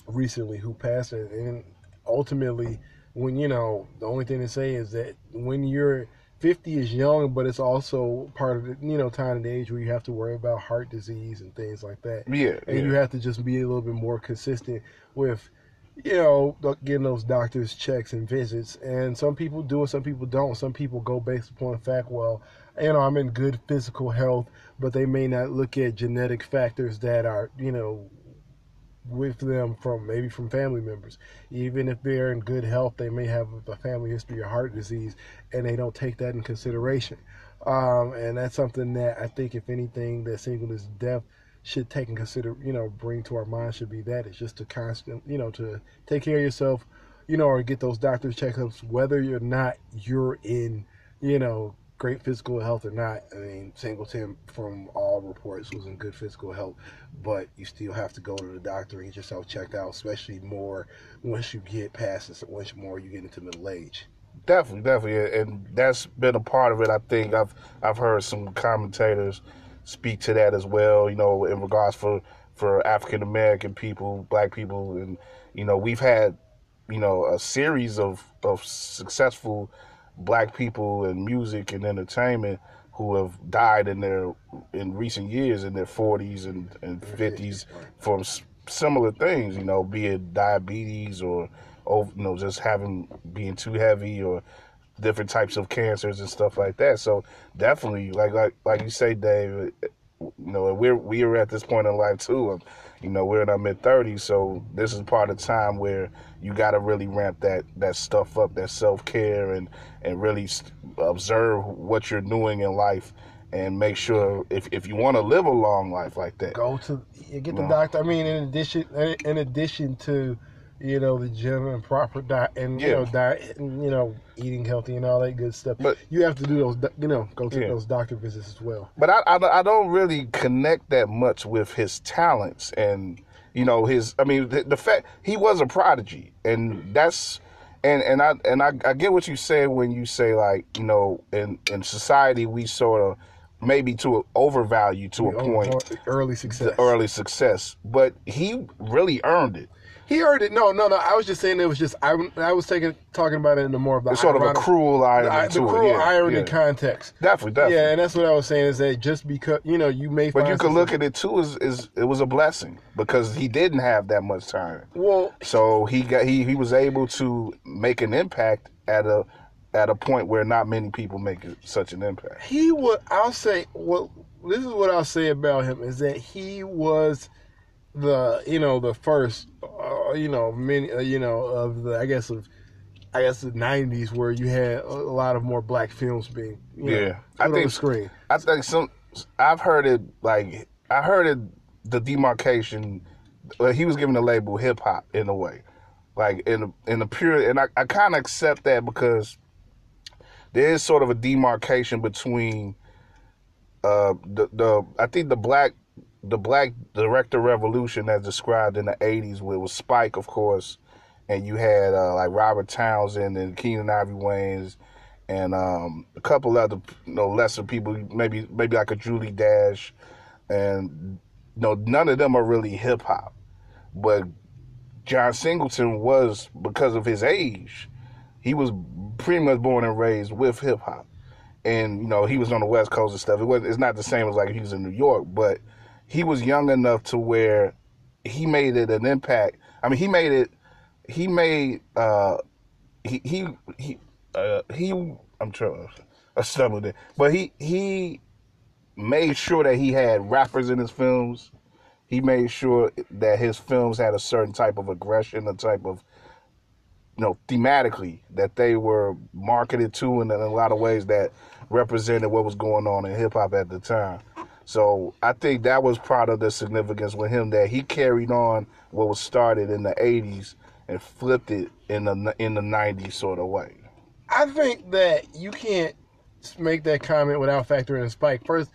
recently, who passed. And- And ultimately, when you know, the only thing to say is that when you're 50 is young, but it's also part of the you know time and age where you have to worry about heart disease and things like that. Yeah, and yeah. you have to just be a little bit more consistent with you know getting those doctors checks and visits. And some people do it some people don't. Some people go based upon the fact well you know i'm in good physical health but they may not look at genetic factors that are you know with them from maybe from family members. Even if they're in good health they may have a family history of heart disease and they don't take that in consideration. Um, and that's something that i think if anything that Singleton's death should take and consider, you know, bring to our mind should be that. It's just to constant, you know, to take care of yourself, you know, or get those doctor's checkups, whether you're not you're in, you know, great physical health or not. I mean, Singleton, from all reports, was in good physical health, but you still have to go to the doctor and get yourself checked out, especially more once you get past this, once more you get into middle age. Definitely, definitely, and that's been a part of it. I think I've I've heard some commentators speak to that as well. You know, in regards for for African American people, Black people, and you know, we've had you know a series of of successful Black people in music and entertainment who have died in their in recent years in their 40s and, and 50s from similar things. You know, be it diabetes or oh, you know, just having being too heavy or different types of cancers and stuff like that. So definitely, like like like you say, Dave, you know, we're we are at this point in life too. Um, you know, we're in our mid thirties, so this is part of time where you got to really ramp that that stuff up, that self care, and and really observe what you're doing in life, and make sure if if you want to live a long life like that. Go to you get the No. doctor. I mean, in addition, in addition to you know, the gym and proper diet and you know diet and you know eating healthy and all that good stuff. But- you have to do those, you know, go to Yeah. those doctor visits as well. But I, I I don't really connect that much with his talents and you know his. I mean the, the fact he was a prodigy and that's. And and I and I, I get what you say when you say like you know in in society we sort of maybe to overvalue to a point early success. early success, but he really earned it. He heard it. No, no, no. I was just saying it was just I, I was taking talking about it in the more of the It's sort of a cruel irony the, the it. cruel yeah, irony yeah. context. Definitely, definitely. Yeah, and that's what I was saying is that just because you know you may But you can success- look at it too as is it was a blessing because he didn't have that much time. well So he got he he was able to make an impact at a at a point where not many people make such an impact. he would I'll say well this is what I'll say about him is that he was the you know the first uh, you know many uh, you know of the I guess of I guess the '90s where you had a, lot of more black films being you know, Yeah. put I on think- the screen. I think some I've heard it like I heard it the demarcation. Well, he was given the label hip hop in a way, like in the, in the pure, and I, I kind of accept that because there is sort of a demarcation between uh the the I think the black the black director revolution as described in the '80s, where it was Spike, of course, and you had uh, like Robert Townsend and Keenen Ivory Wayans and um, a couple other you know lesser people, maybe maybe like a Julie Dash, and you know none of them are really hip hop, but John Singleton was because of his age, he was pretty much born and raised with hip hop, and you know he was on the West Coast and stuff. It was it's not the same as like he was in New York, but he was young enough to where he made it an impact. I mean, he made it. He made uh, he he he uh, he. I'm trying. I stumbled it, but he he made sure that he had rappers in his films. He made sure that his films had a certain type of aggression, a type of you know thematically that they were marketed to, and in a lot of ways that represented what was going on in hip hop at the time. So I think that was part of the significance with him that he carried on what was started in the '80s and flipped it in the in the '90s sort of way. I think that you can't make that comment without factoring in Spike. First,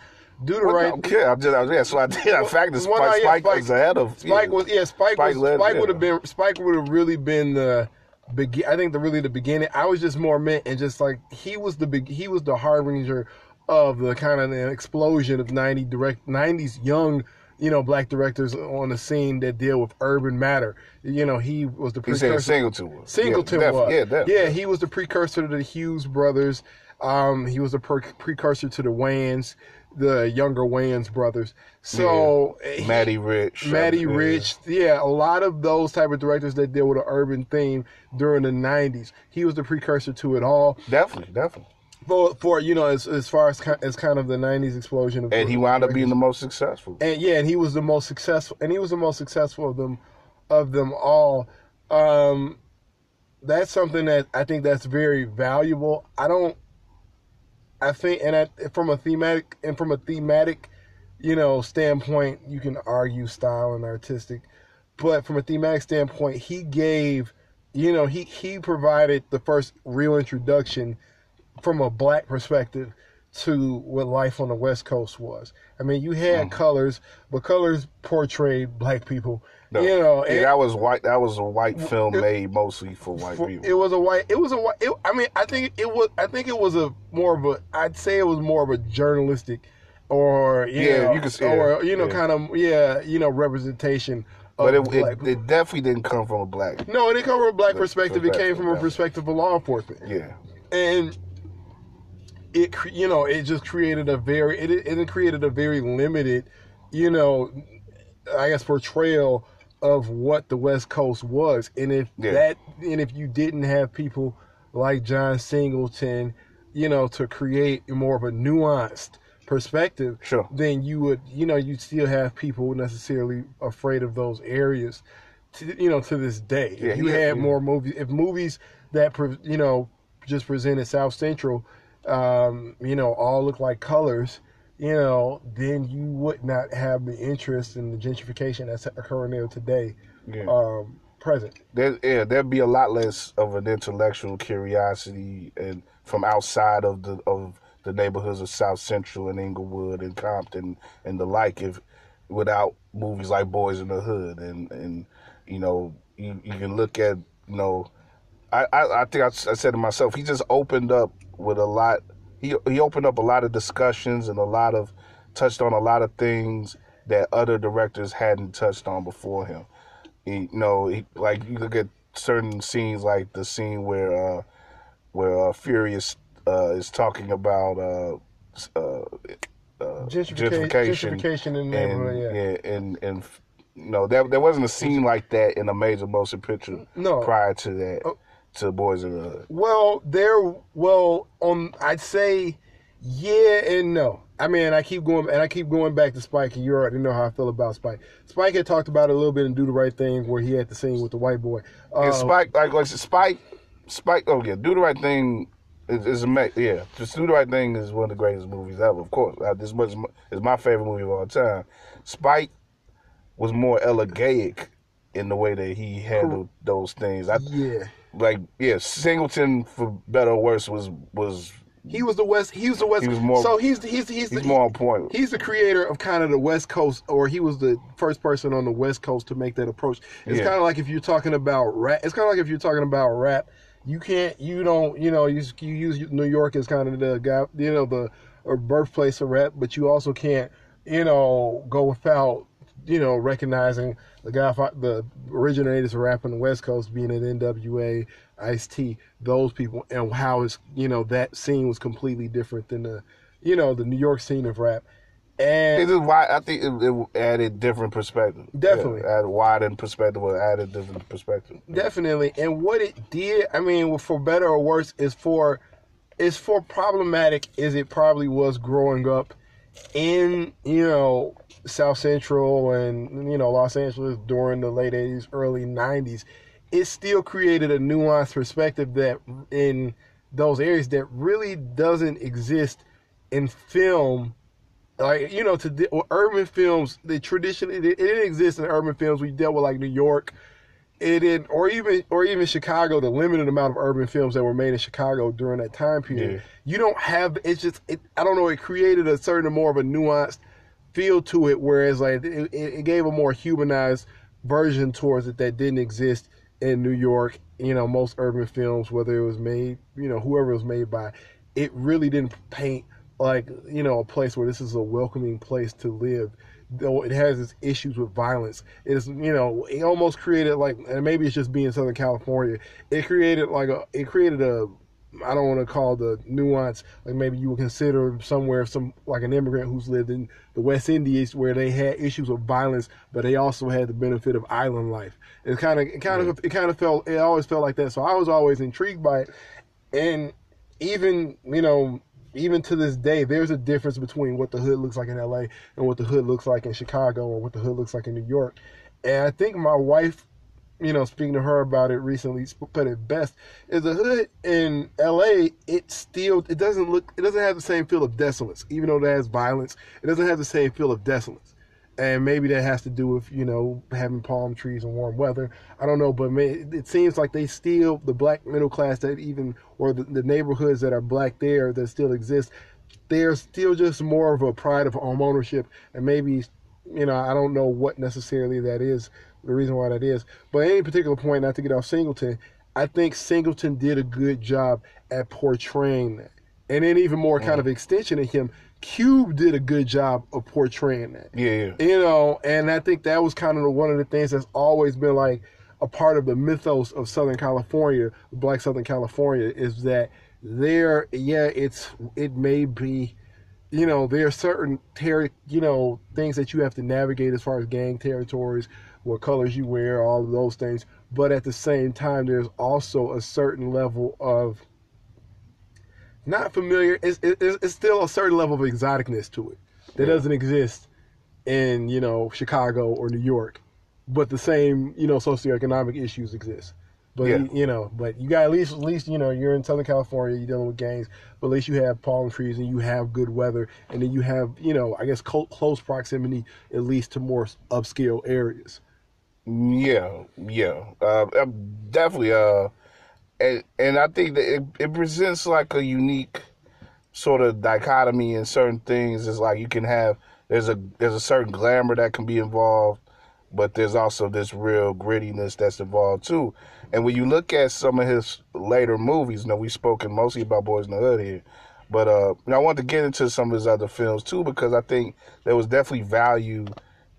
do the Well, right. okay, I'm just, I'm, yeah, so I did. In fact, Spike, yeah, Spike, Spike- was ahead of Spike yeah. was yeah. Spike, Spike was, led- Spike yeah. would have been. Spike would have really been the begin. I think the really the beginning. I was just more meant and just like he was the big. He was the harbinger of the kind of the explosion of ninety direct nineties young. You know, black directors on the scene that deal with urban matter. You know, he was the He said precursor. Singleton was. Singleton yeah, was. Yeah, yeah, he was the precursor to the Hughes brothers. Um, he was the per- precursor to the Wayans, the younger Wayans brothers. So he- Matty Rich. Matty yeah. Rich, yeah, a lot of those type of directors that deal with an urban theme during the '90s. He was the precursor to it all. Definitely, definitely. For, for you know, as as far as as kind of the '90s explosion of And he wound up being the most successful. and yeah, and he was the most successful, and he was the most successful of them, of them all. Um, that's something that I think that's very valuable. I don't. I think, and I, from a thematic and from a thematic, you know, standpoint, you can argue style and artistic, but from a thematic standpoint, he gave, you know, he he provided the first real introduction from a black perspective to what life on the West Coast was. I mean, you had mm. colors, but colors portrayed black people. No. You know, yeah, and that was white. That was a white film it- made mostly for white for- people. it was a white. It was a white. It, I mean, I think it was. I think it was a more of a. I'd say it was more of a journalistic, or you Yeah, know, you could say or you know, yeah. kind of yeah, you know, representation. But it, it, it definitely didn't come from a black. no, it didn't come from a black The perspective. It came from a perspective, perspective of law enforcement. Yeah, and it you know it just created a very it it created a very limited you know i guess portrayal of what the west coast was and if Yeah. that and if you didn't have people like john singleton you know to create more of a nuanced perspective Sure. then you would you know you'd still have people necessarily afraid of those areas to, you know to this day Yeah, if you yeah, had more movies if movies that you know just presented south central um, you know all look like colors you know then you would not have the interest in the gentrification that's occurring there today yeah. um, present. there, yeah, there'd be a lot less of an intellectual curiosity and from outside of the of the neighborhoods of South Central and Inglewood and Compton and the like if without movies like Boyz n the Hood and and you know you, you can look at you know I I, I think I said to myself he just opened up with a lot he he opened up a lot of discussions and a lot of touched on a lot of things that other directors hadn't touched on before him you know, he, like you look at certain scenes, like the scene where uh, where uh, Furious uh, is talking about uh, uh, uh, Gentrification, gentrification in the and neighborhood. Yeah. yeah, and and you know, there there wasn't a scene like that in a major motion picture No. prior to that, Oh. To Boyz n the Hood. Well, there. Well, on I'd say, yeah and no. I mean, I keep going and I keep going back to Spike, and you already know how I feel about Spike. Spike had talked about it a little bit and Do the Right Thing, where he had the scene with the white boy. Uh, and Spike, like, like Spike, Spike. Oh yeah, do the right thing. Is, is ama- yeah, just do the right thing is one of the greatest movies ever. Of course, this much is my favorite movie of all time. Spike was more elegaic in the way that he handled those things. I yeah, like yeah, Singleton for better or worse was was he was the West. He was the West. He was more- so he's he's he's, he's the, more on point. He's the creator of kind of the West Coast, or he was the first person on the West Coast to make that approach. It's Yeah. kind of like if you're talking about rap. It's kind of like if you're talking about rap. You can't, you don't, you know, you, you use New York as kind of the guy, you know, the or birthplace of rap, but you also can't, you know, go without, you know, recognizing the guy, the originators of rap on the West Coast being an NWA, Ice T, those people, and how it's, you know, that scene was completely different than the, you know, the New York scene of rap. And this is why I think it, it added different perspective. Definitely. yeah, added widened perspective or added different perspective. definitely, and what it did, I mean, for better or worse, is for, is for problematic as it probably was growing up in, you know, South Central and, you know, Los Angeles during the late 80s, early 90s. It still created a nuanced perspective that in those areas that really doesn't exist in film like you know to urban films the tradition it, it didn't exist in urban films we dealt with like new york it didn't or even or even chicago the limited amount of urban films that were made in chicago during that time period Yeah. you don't have it's just it, i don't know it created a certain more of a nuanced feel to it whereas like it, it gave a more humanized version towards it that didn't exist in new york you know most urban films whether it was made you know whoever it was made by. It really didn't paint like you know a place where this is a welcoming place to live though it has its issues with violence. It is you know it almost created like and maybe it's just being southern california. It created like a it created a i don't want to call the nuance like maybe you would consider somewhere some like an immigrant who's lived in the west indies where they had issues with violence but they also had the benefit of island life. It kind of it kind of it kind of felt it always felt like that so i was always intrigued by it. And even you know even to this day there's a difference between what the hood looks like in la and what the hood looks like in chicago or what the hood looks like in new york. And i think my wife you know speaking to her about it recently put it best is the hood in la it still it doesn't look it doesn't have the same feel of desolate even though it has violence it doesn't have the same feel of desolate and maybe that has to do with you know having palm trees and warm weather. I don't know, but it seems like they still the black middle class that even or the, the neighborhoods that are black there that still exist. They're still just more of a pride of home ownership, and maybe you know I don't know what necessarily that is the reason why that is. But at any particular point, not to get off Singleton, I think Singleton did a good job at portraying that, and then even more kind of mm-hmm. extension of him. Cube did a good job of portraying that Yeah, yeah. you know, and I think that was kind of one of the things that's always been like a part of the mythos of Southern California, Black Southern California, is that there, yeah, it's it may be, you know, there are certain ter- you know, things that you have to navigate as far as gang territories, what colors you wear, all of those things, but at the same time, there's also a certain level of not familiar. It's, it's, it's still a certain level of exoticness to it that Yeah. doesn't exist in you know Chicago or New York, but the same you know socioeconomic issues exist. But Yeah. you, know, but you got at least at least you know you're in Southern California, you're dealing with gangs, but at least you have palm trees and you have good weather, and then you have you know I guess close proximity at least to more upscale areas. Yeah, yeah, uh, definitely. Uh, and and I think that it, it presents like a unique sort of dichotomy in certain things. Is like you can have there's a there's a certain glamour that can be involved, but there's also this real grittiness that's involved too. And when you look at some of his later movies, you know, we've spoken mostly about Boyz n the Hood here, but uh, I want to get into some of his other films too because I think there was definitely value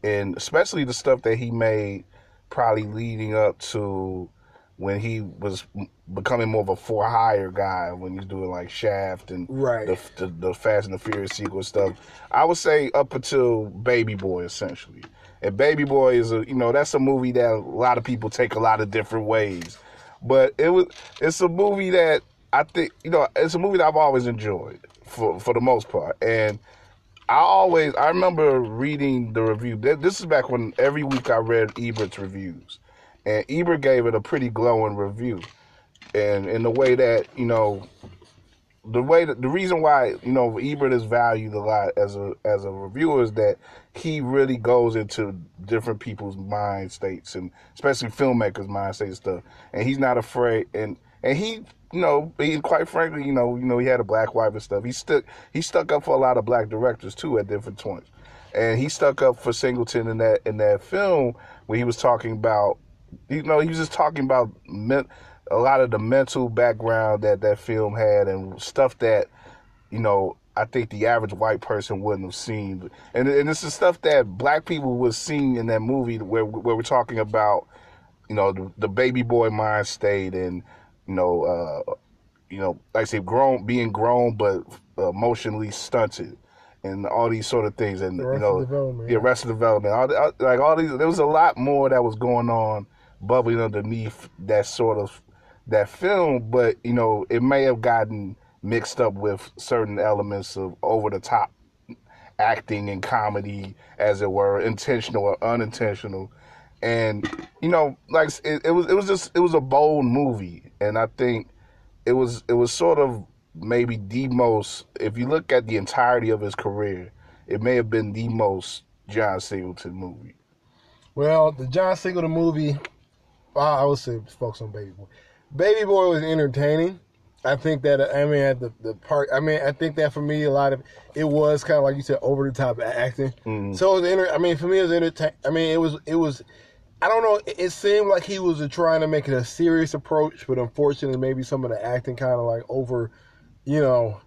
in, especially the stuff that he made, probably leading up to when he was becoming more of a for hire guy when he's doing like Shaft and Right. the, the the Fast and the Furious sequel stuff. I would say up until Baby Boy essentially. And Baby Boy is a you know that's a movie that a lot of people take a lot of different ways, but it was it's a movie that I think you know it's a movie that I've always enjoyed for for the most part and. I always I remember reading the review. This is back when every week I read Ebert's reviews, and Ebert gave it a pretty glowing review, and in the way that you know, the way that the reason why you know Ebert is valued a lot as a as a reviewer is that he really goes into different people's mind states and especially filmmakers' mind states stuff, and he's not afraid and and he you know he quite frankly you know you know he had a black wife and stuff. He stuck he stuck up for a lot of black directors too at different points, and he stuck up for Singleton in that in that film when he was talking about you know he was just talking about men, a lot of the mental background that that film had and stuff that you know I think the average white person wouldn't have seen, and and this is stuff that black people was seeing in that movie where where we're talking about you know the, the baby boy mind state and you know uh you know like I say grown being grown but emotionally stunted and all these sort of things and you know Development, yeah yeah. Arrested Development all, all- like all these there was a lot more that was going on bubbling underneath that sort of that film but you know it may have gotten mixed up with certain elements of over the top acting and comedy as it were intentional or unintentional and you know like it, it was it was just it was a bold movie and i think it was it was sort of maybe the most if you look at the entirety of his career it may have been the most john singleton movie Well, the John Singleton movie, I would say focus on Baby Boy. Baby Boy was entertaining. I think that I mean at the the part. I mean I think that for me a lot of it was kind of like you said over the top acting. Mhm. So it was enter, I mean for me it was entertain. I mean it was it was. I don't know. It, it seemed like he was trying to make it a serious approach, but unfortunately, maybe some of the acting kind of like over, you know,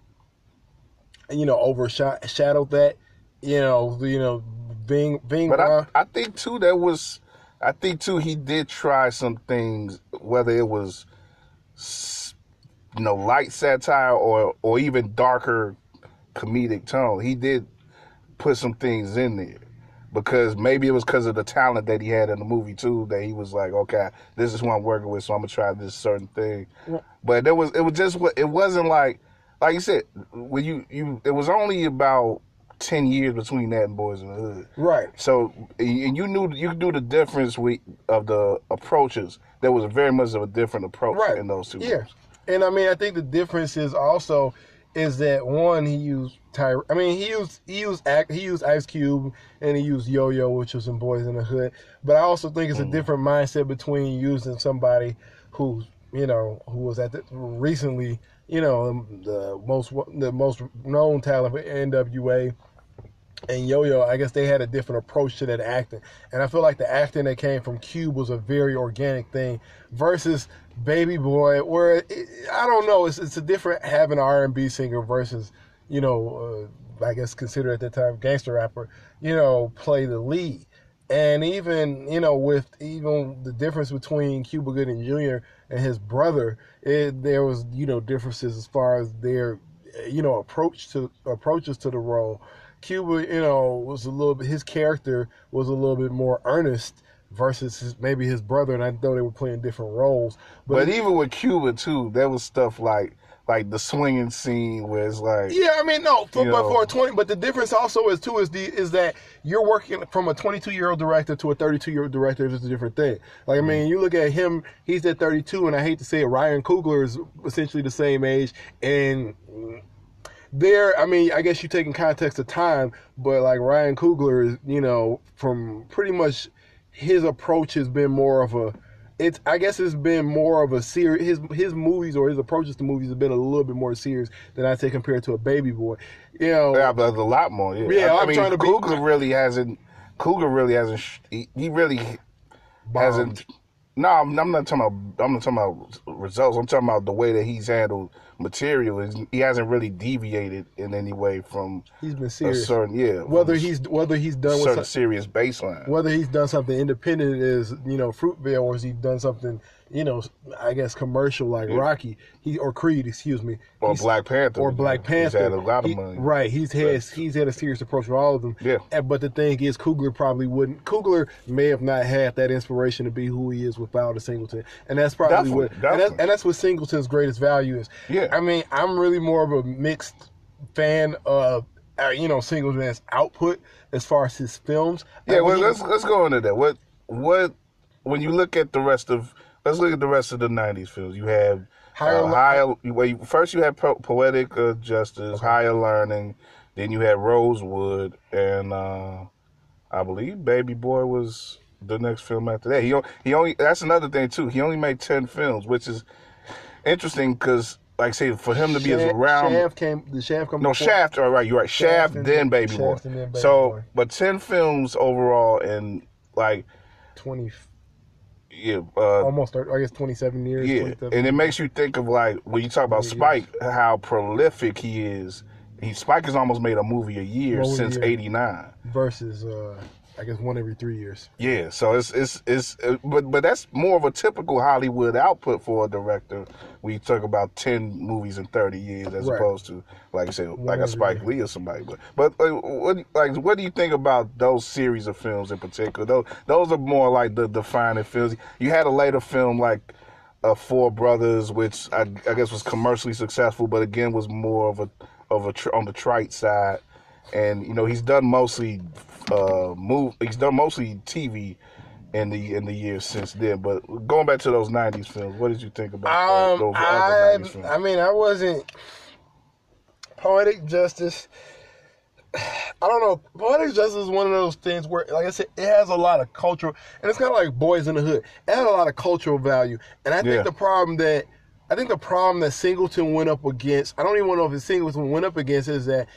you know, overshadowed that. You know, you know, being being But I, I think too that was, I think too he did try some things, whether it was, you know, light satire or or even darker comedic tone. He did put some things in there because maybe it was because of the talent that he had in the movie too that he was like, okay, this is who I'm working with, so I'm gonna try this certain thing. Yeah. But there was it was just what it wasn't like like you said when you you it was only about ten years between that and Boyz n the Hood. right. So, and you knew you knew the difference with, of the approaches. There was very much of a different approach Right. in those two. Yeah, and I mean, I think the difference is also is that one he used Ty. I mean, he used he used he used Ice Cube and he used Yo Yo, which was in Boyz n the Hood. But I also think it's a Mhm. different mindset between using somebody who you know who was at the recently you know the most the most known talent for NWA. And Yo Yo, I guess they had a different approach to that acting, and I feel like the acting that came from Cube was a very organic thing, versus Baby Boy, where it, I don't know, it's it's a different having an R and B singer versus, you know, uh, I guess considered at the time gangster rapper, you know, play the lead, and even you know with even the difference between Cuba Gooding Jr. and his brother, it, there was you know differences as far as their you know approach to approaches to the role. Cuba, you know, was a little bit his character was a little bit more earnest versus his, maybe his brother, and I know they were playing different roles. But, even with Cuba too, there was stuff like like the swinging scene where it's like Yeah, I mean, no, for, but know. for a twenty, but the difference also is too is the is that you're working from a 22 year old director to a 32 year old director is a different thing. Like I mm-hmm. mean, you look at him, he's at 32, and I hate to say it, Ryan Coogler is essentially the same age, and there, I mean, I guess you take in context of time, but like Ryan Coogler is, you know, from pretty much his approach has been more of a it's I guess it's been more of a serious his his movies or his approaches to movies have been a little bit more serious than I say compared to a baby boy. You know, Yeah, but a lot more. Yeah, Yeah, I, I'm mean, trying to be- really hasn't. Coogler really hasn't. He, he really hasn't. No, I'm, I'm not talking about. I'm not talking about results. I'm talking about the way that he's handled material. He hasn't really deviated in any way from he's been a serious. certain yeah. Whether he's whether he's done with certain some- serious baseline. whether he's done something independent is you know Fruitvale, or has he done something you know I guess commercial like Yeah. Rocky, he or Creed, excuse me, or Black Panther. or Black Panther. He's had a lot of He- money. Right, he's had he's had a serious approach with all of them. Yeah. And- But the thing is, Coogler probably wouldn't. Coogler may have not had that inspiration to be who he is without a Singleton, and that's probably Definitely, what. And that's, and that's what Singleton's greatest value is. Yeah. I mean, I'm really more of a mixed fan of. Uh, you know, Singleton's output as far as his films. Yeah, well, let's let's go into that. What what when you look at the rest of let's look at the rest of the '90s films. You have Higher uh, higher. Well, you, first you had po- poetic uh, justice, higher learning. Then you had Rosewood, and uh, I believe Baby Boy was the next film after that. He he only that's another thing too. He only made ten films, which is interesting because, like, I say, for him to be as Shaft- around. Shaft came. The Shaft come. No, before- Shaft. All right, you're right. Shaft, Shaft then then- Baby Shaft Boy. then Baby so, Boy. but ten films overall, and like, Twenty, yeah, uh, almost. I guess twenty-seven years. yeah, and it makes you think of like when you talk about Yeah. Spike, how prolific he is. He Spike has almost made a movie a year since '89. versus uh I guess one every three years. Yeah, so it's it's it's uh, but but that's more of a typical Hollywood output for a director. We talk about ten movies in thirty years as Right. opposed to like I said, like a Spike year. Lee or somebody. But but uh, what like what do you think about those series of films in particular? Those those are more like the defining films. You had a later film like uh, Four Brothers, which I, I guess was commercially successful, but again was more of a of a tr- on the trite side. And you know he's done mostly uh move. He's done mostly TV in the in the years since then. But going back to those '90s films, what did you think about Um, those I, other '90s films? I mean, I wasn't poetic justice. [sighs] I don't know. Poetic justice is one of those things where, like I said, it has a lot of cultural, and it's kind of like Boyz n the Hood. It had a lot of cultural value, and I think Yeah. the problem that I think the problem that Singleton went up against, I don't even know if it's Singleton went up against, is that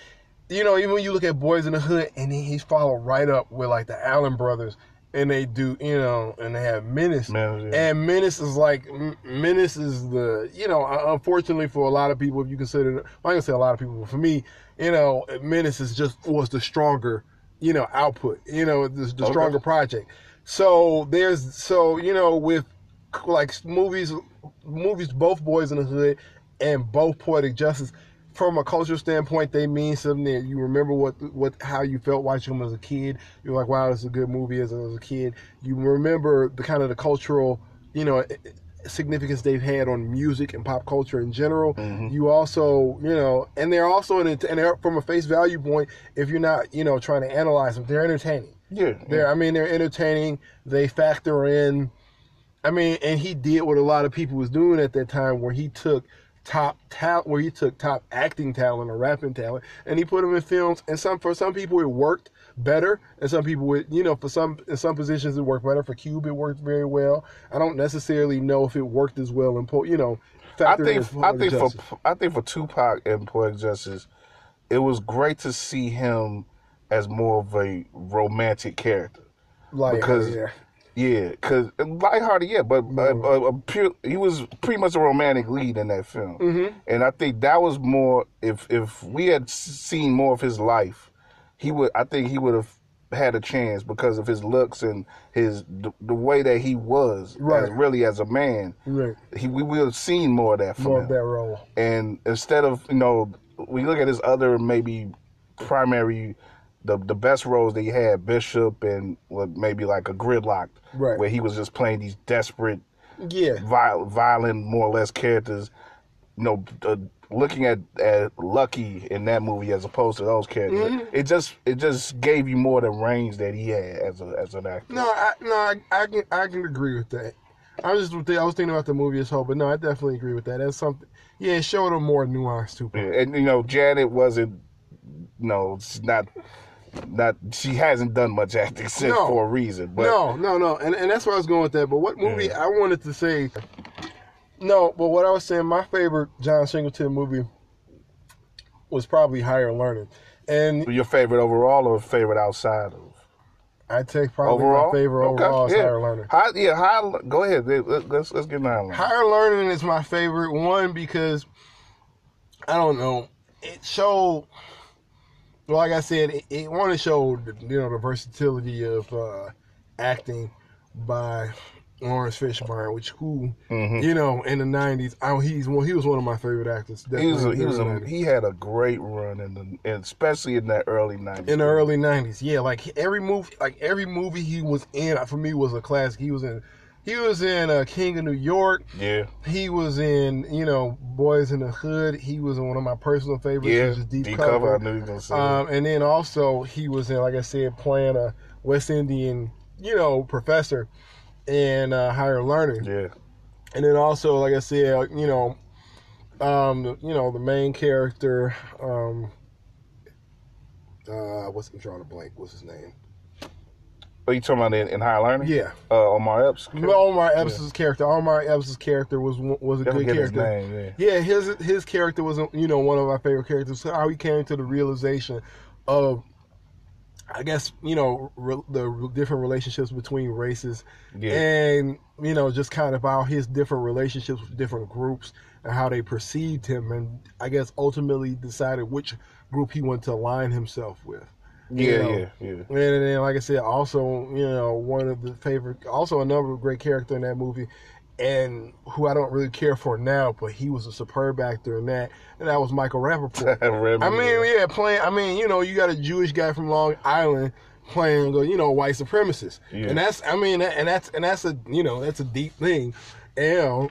you know, even when you look at Boyz n the Hood, and then he's followed right up with like the Allen brothers, and they do, you know, and they have Menace, Menace, yeah. and Menace is like M- Menace is the, you know, uh, unfortunately for a lot of people, if you consider, well, I'm gonna say a lot of people, but for me, you know, Menace is just was the stronger, you know, output, you know, the, the Okay. stronger project. So there's, so you know, with like movies, movies, both Boyz n the Hood and both Poetic Justice. From a cultural standpoint, they mean something that you remember what what how you felt watching them as a kid. You're like, wow, this is a good movie as a, as a kid. You remember the kind of the cultural, you know, significance they've had on music and pop culture in general. Mhm. You also, you know, and they're also an, and they're from a face value point. If you're not, you know, trying to analyze them, they're entertaining. Yeah, They're, I mean, they're entertaining. They factor in. I mean, and he did what a lot of people was doing at that time, where he took top talent, where he took top acting talent or rapping talent, and he put them in films. And some for some people it worked better, and some people would, you know, for some in some positions it worked better. For Cube, it worked very well. I don't necessarily know if it worked as well in, po- you know. I think I think Justice. for I think for Tupac and Poetic Justice, it was great to see him as more of a romantic character. like because- yeah. Yeah, because lighthearted, yeah, but uh, uh, pure, he was pretty much a romantic lead in that film, Mhm. and I think that was more. If if we had seen more of his life, he would. I think he would have had a chance because of his looks and his the, the way that he was, Right. as really as a man. right, He we would have seen more of that from more him. of that role. And instead of you know, we look at his other maybe primary, the the best roles that he had, Bishop and what maybe like a Gridlock, Right. where he was just playing these desperate, Yeah, violent, violent more or less characters. You know, uh, looking at at Lucky in that movie as opposed to those characters, Mhm. it just it just gave you more the range that he had as a as an actor. No, I, no, I, I can I can agree with that. I was just I was thinking about the movie as whole, but no, I definitely agree with that. That's something. Yeah, it showed a more nuance too. Yeah, and you know, Janet wasn't, no, it's not not she hasn't done much acting [laughs] since No. for a reason. But no, no, no, and and that's where I was going with that. But what movie Yeah. I wanted to say? No, but what I was saying, my favorite John Singleton movie was probably Higher Learning, and your favorite overall or favorite outside of I take probably overall? my favorite Okay, overall is yeah. Higher Learning. High, yeah, high, go ahead. Let- Let's let's get down. Higher Learning is my favorite one because I don't know. It showed, like I said, it, it to show showed you know the versatility of uh, acting by Laurence Fishburne, which who Mhm. you know in the nineties. He's one. He was one of my favorite actors. He was a, he was a, he had a great run in the and especially in that early nineties. in the early nineties. Yeah, like every movie, like every movie he was in for me was a classic. He was in, he was in uh, King of New York. Yeah, He was in, you know, Boyz n the Hood. He was in one of my personal favorites, yeah. which is Deep, Deep Cover. cover. I knew you gonna say. Um, and then also he was in, like I said, playing a West Indian, you know, professor in uh, Higher Learning. yeah, And then also, like I said, you know, um, the- you know, the main character, um, uh, what's I'm drawing a blank. What's his name? Are you talking about in, in higher learning? Yeah, Uh, Omar Epps. Omar Epps' character. Omar Epps' character was was a Never good get his character. name. Yeah. Yeah, his his character was you know one of my favorite characters. How he came to the realization of, I guess you know re, the re- different relationships between races, Yeah. and you know just kind of how his different relationships with different groups and how they perceived him, and I guess ultimately decided which group he wanted to align himself with. Yeah, know. yeah, yeah. And then, like I said, also, you know, one of the favorite, also another great character in that movie, and who I don't really care for now, but he was a superb actor in that, and that was Michael [laughs] Rapaport. I mean, yeah, playing, I mean, you know, you got a Jewish guy from Long Island playing, uh, you know, white supremacist. Yeah. And that's, I mean, and that's, and that's a, you know, that's a deep thing. And,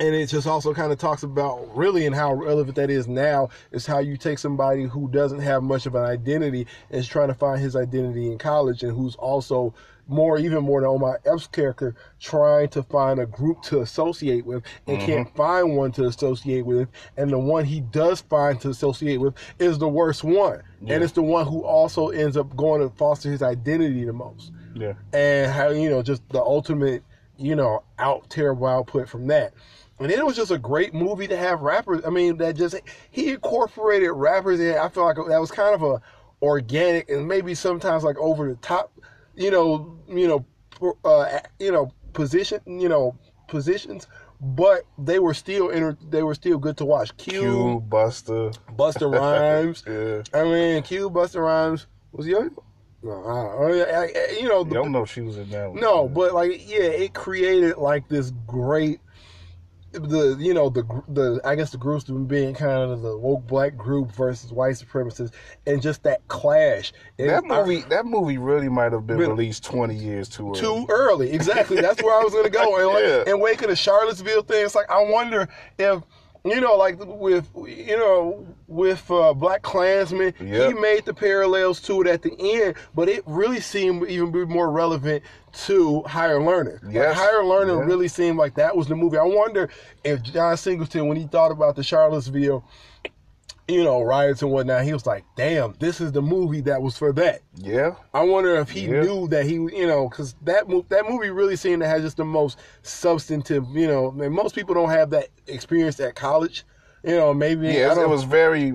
and it just also kind of talks about really and how relevant that is now is how you take somebody who doesn't have much of an identity and is trying to find his identity in college and who's also more even more than Omar Epps' character trying to find a group to associate with and mm-hmm. can't find one to associate with. And the one he does find to associate with is the worst one. Yeah. and it's the one who also ends up going to foster his identity the most. Yeah. and how you know just the ultimate you know out terrible output from that and it was just a great movie to have rappers i mean that just he incorporated rappers in i feel like that was kind of a organic and maybe sometimes like over the top you know you know uh, you know position you know positions but they were still inter- they were still good to watch Q, q Buster. buster [laughs] rhymes Yeah. i mean q Busta Rhymes was on- no, I don't know. I- I- you know, I don't know if she was in that one. no, but like, yeah, it created like this great, the you know the the I guess the groups being kind of the woke black group versus white supremacists, and just that clash. And that I- movie, that movie really might have been Really? released twenty years too early. too early. Exactly. That's where I was gonna go. And, like, [laughs] Yeah. and wake of the Charlottesville thing. It's like I wonder if you know, like with you know, with uh, Black Klansman, Yep. he made the parallels to it at the end, but it really seemed even be more relevant to Higher Learning. Like, Higher Learning Yeah. really seemed like that was the movie. I wonder if John Singleton, when he thought about the Charlottesville. You know, riots and whatnot. He was like, "Damn, this is the movie that was for that." Yeah. I wonder if he Yeah. knew that he, you know, because that mo- that movie really seemed to have just the most substantive, you know. And most people don't have that experience at college, you know. Maybe Yeah, it, was very,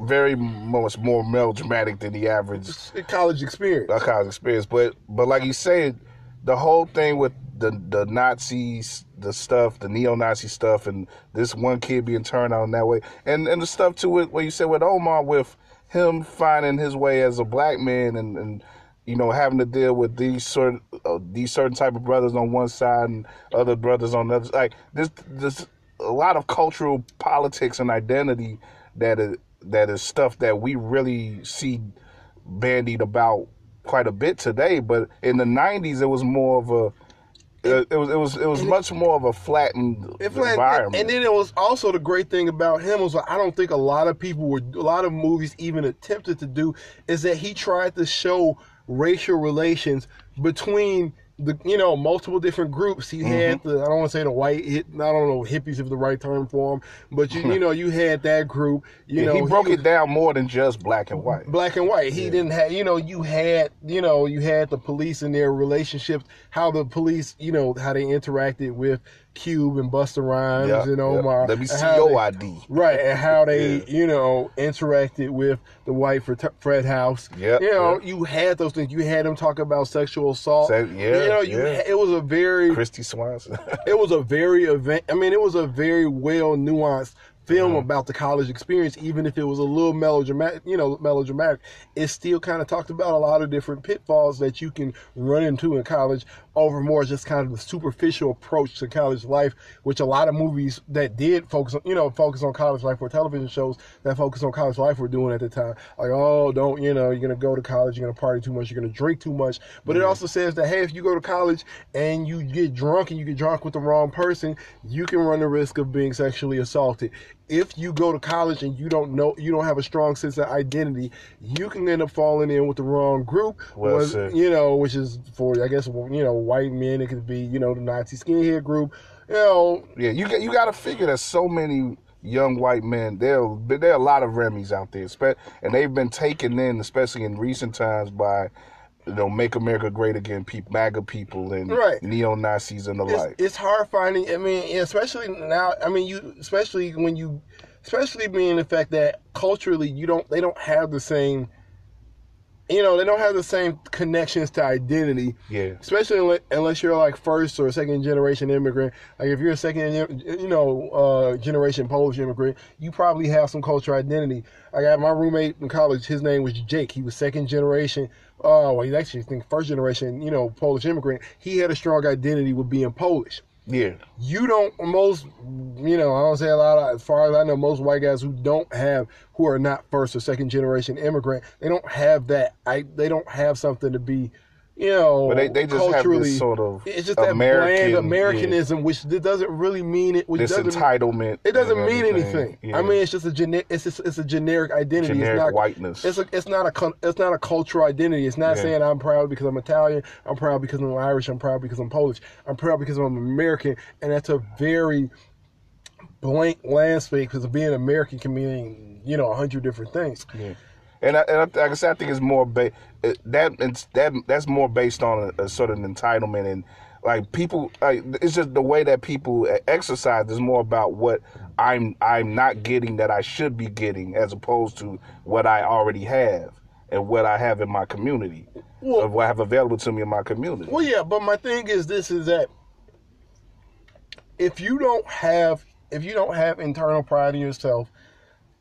very much more melodramatic than the average college experience. college experience. But but like you said, the whole thing with the the Nazis, the stuff, the neo-Nazi stuff, and this one kid being turned in that way, and and the stuff too with what you said with Omar with him finding his way as a black man and and you know having to deal with these sort uh, these certain type of brothers on one side and other brothers on the other. Like this this a lot of cultural politics and identity that is that is stuff that we really see bandied about quite a bit today, but in the '90s it was more of a it, uh, it was it was it was much more of a flattened like, environment. and then it was also the great thing about him was like, I don't think a lot of people were a lot of movies even attempted to do is that he tried to show racial relations between the you know multiple different groups. He had Mm-hmm. the I don't want to say the white hit I don't know hippies is the right term for him, but you you [laughs] know you had that group. You Yeah, know he broke was- it down more than just black and white. black and white. He Yeah. didn't have, you know, you had, you know, you had the police and their relationships, how the police, you know, how they interacted with Cube and Busta Rhymes Yeah, and. Omar. Let me see your they- ID. Right, and how they, Yeah. you know, interacted with the white Fred Fred House. Yeah, You know, yep. you had those things. You had them talk about sexual assault. Yeah, You know, you yeah. had- it was a very Kristy Swanson. [laughs] it was a very event. I mean, it was a very well nuanced film Mm-hmm. about the college experience. Even if it was a little melodramatic, you know, melodramatic, it still kind of talked about a lot of different pitfalls that you can run into in college. Over more is just kind of the superficial approach to college life, which a lot of movies that did focus on, you know, focus on college life or television shows that focus on college life were doing at the time. Like, oh, don't, you know, you're gonna go to college, you're gonna party too much, you're gonna drink too much. But it mm-hmm. also says that hey, if you go to college and you get drunk and you get drunk with the wrong person, you can run the risk of being sexually assaulted. If you go to college and you don't know, you don't have a strong sense of identity, you can end up falling in with the wrong group. Well said. you know, which is for I guess you know white men. It could be you know the Nazi skinhead group. You know, Yeah, you got you got to figure that so many young white men there there are a lot of Remy's out there, and they've been taken in, especially in recent times, by you know Make America Great Again, people, MAGA people, and Right. neo Nazis and the it's, like. it's hard finding. I mean, especially now. I mean, you especially when you, especially being the fact that culturally you don't, they don't have the same. You know, they don't have the same connections to identity, Yeah, especially unless you're like first or second generation immigrant. Like if you're a second, you know, uh, generation Polish immigrant, you probably have some cultural identity. I got my roommate in college. His name was Jake. He was second generation. Uh, well, he's actually I think first generation. You know, Polish immigrant. He had a strong identity with being Polish yeah, you don't most you know i don't say a lot of, as far as i know most white guys who don't have who are not first or second generation immigrant they don't have that i they don't have something to be you know but they, they just have this sort of it's just that bland americanism which it doesn't really mean it which yeah, this doesn't entitlement. it doesn't mean anything Yeah. i mean it's just a gene- it's just, it's a generic identity generic it's not whiteness. it's a, it's not a it's not a cultural identity. It's not Yeah. saying I'm proud because I'm Italian. I'm proud because I'm Irish. I'm proud because I'm Polish. I'm proud because I'm American. And that's a very blank landscape because being American can mean you know a hundred different things. And, I, and I, like I said, I think it's more ba- that it's, that that's more based on a, a sort of entitlement and like people. Like, it's just the way that people exercise is more about what I'm I'm not getting that I should be getting, as opposed to what I already have and what I have in my community, Well- of what I have available to me in my community. Well, yeah, but my thing is this: is that if you don't have if you don't have internal pride in yourself,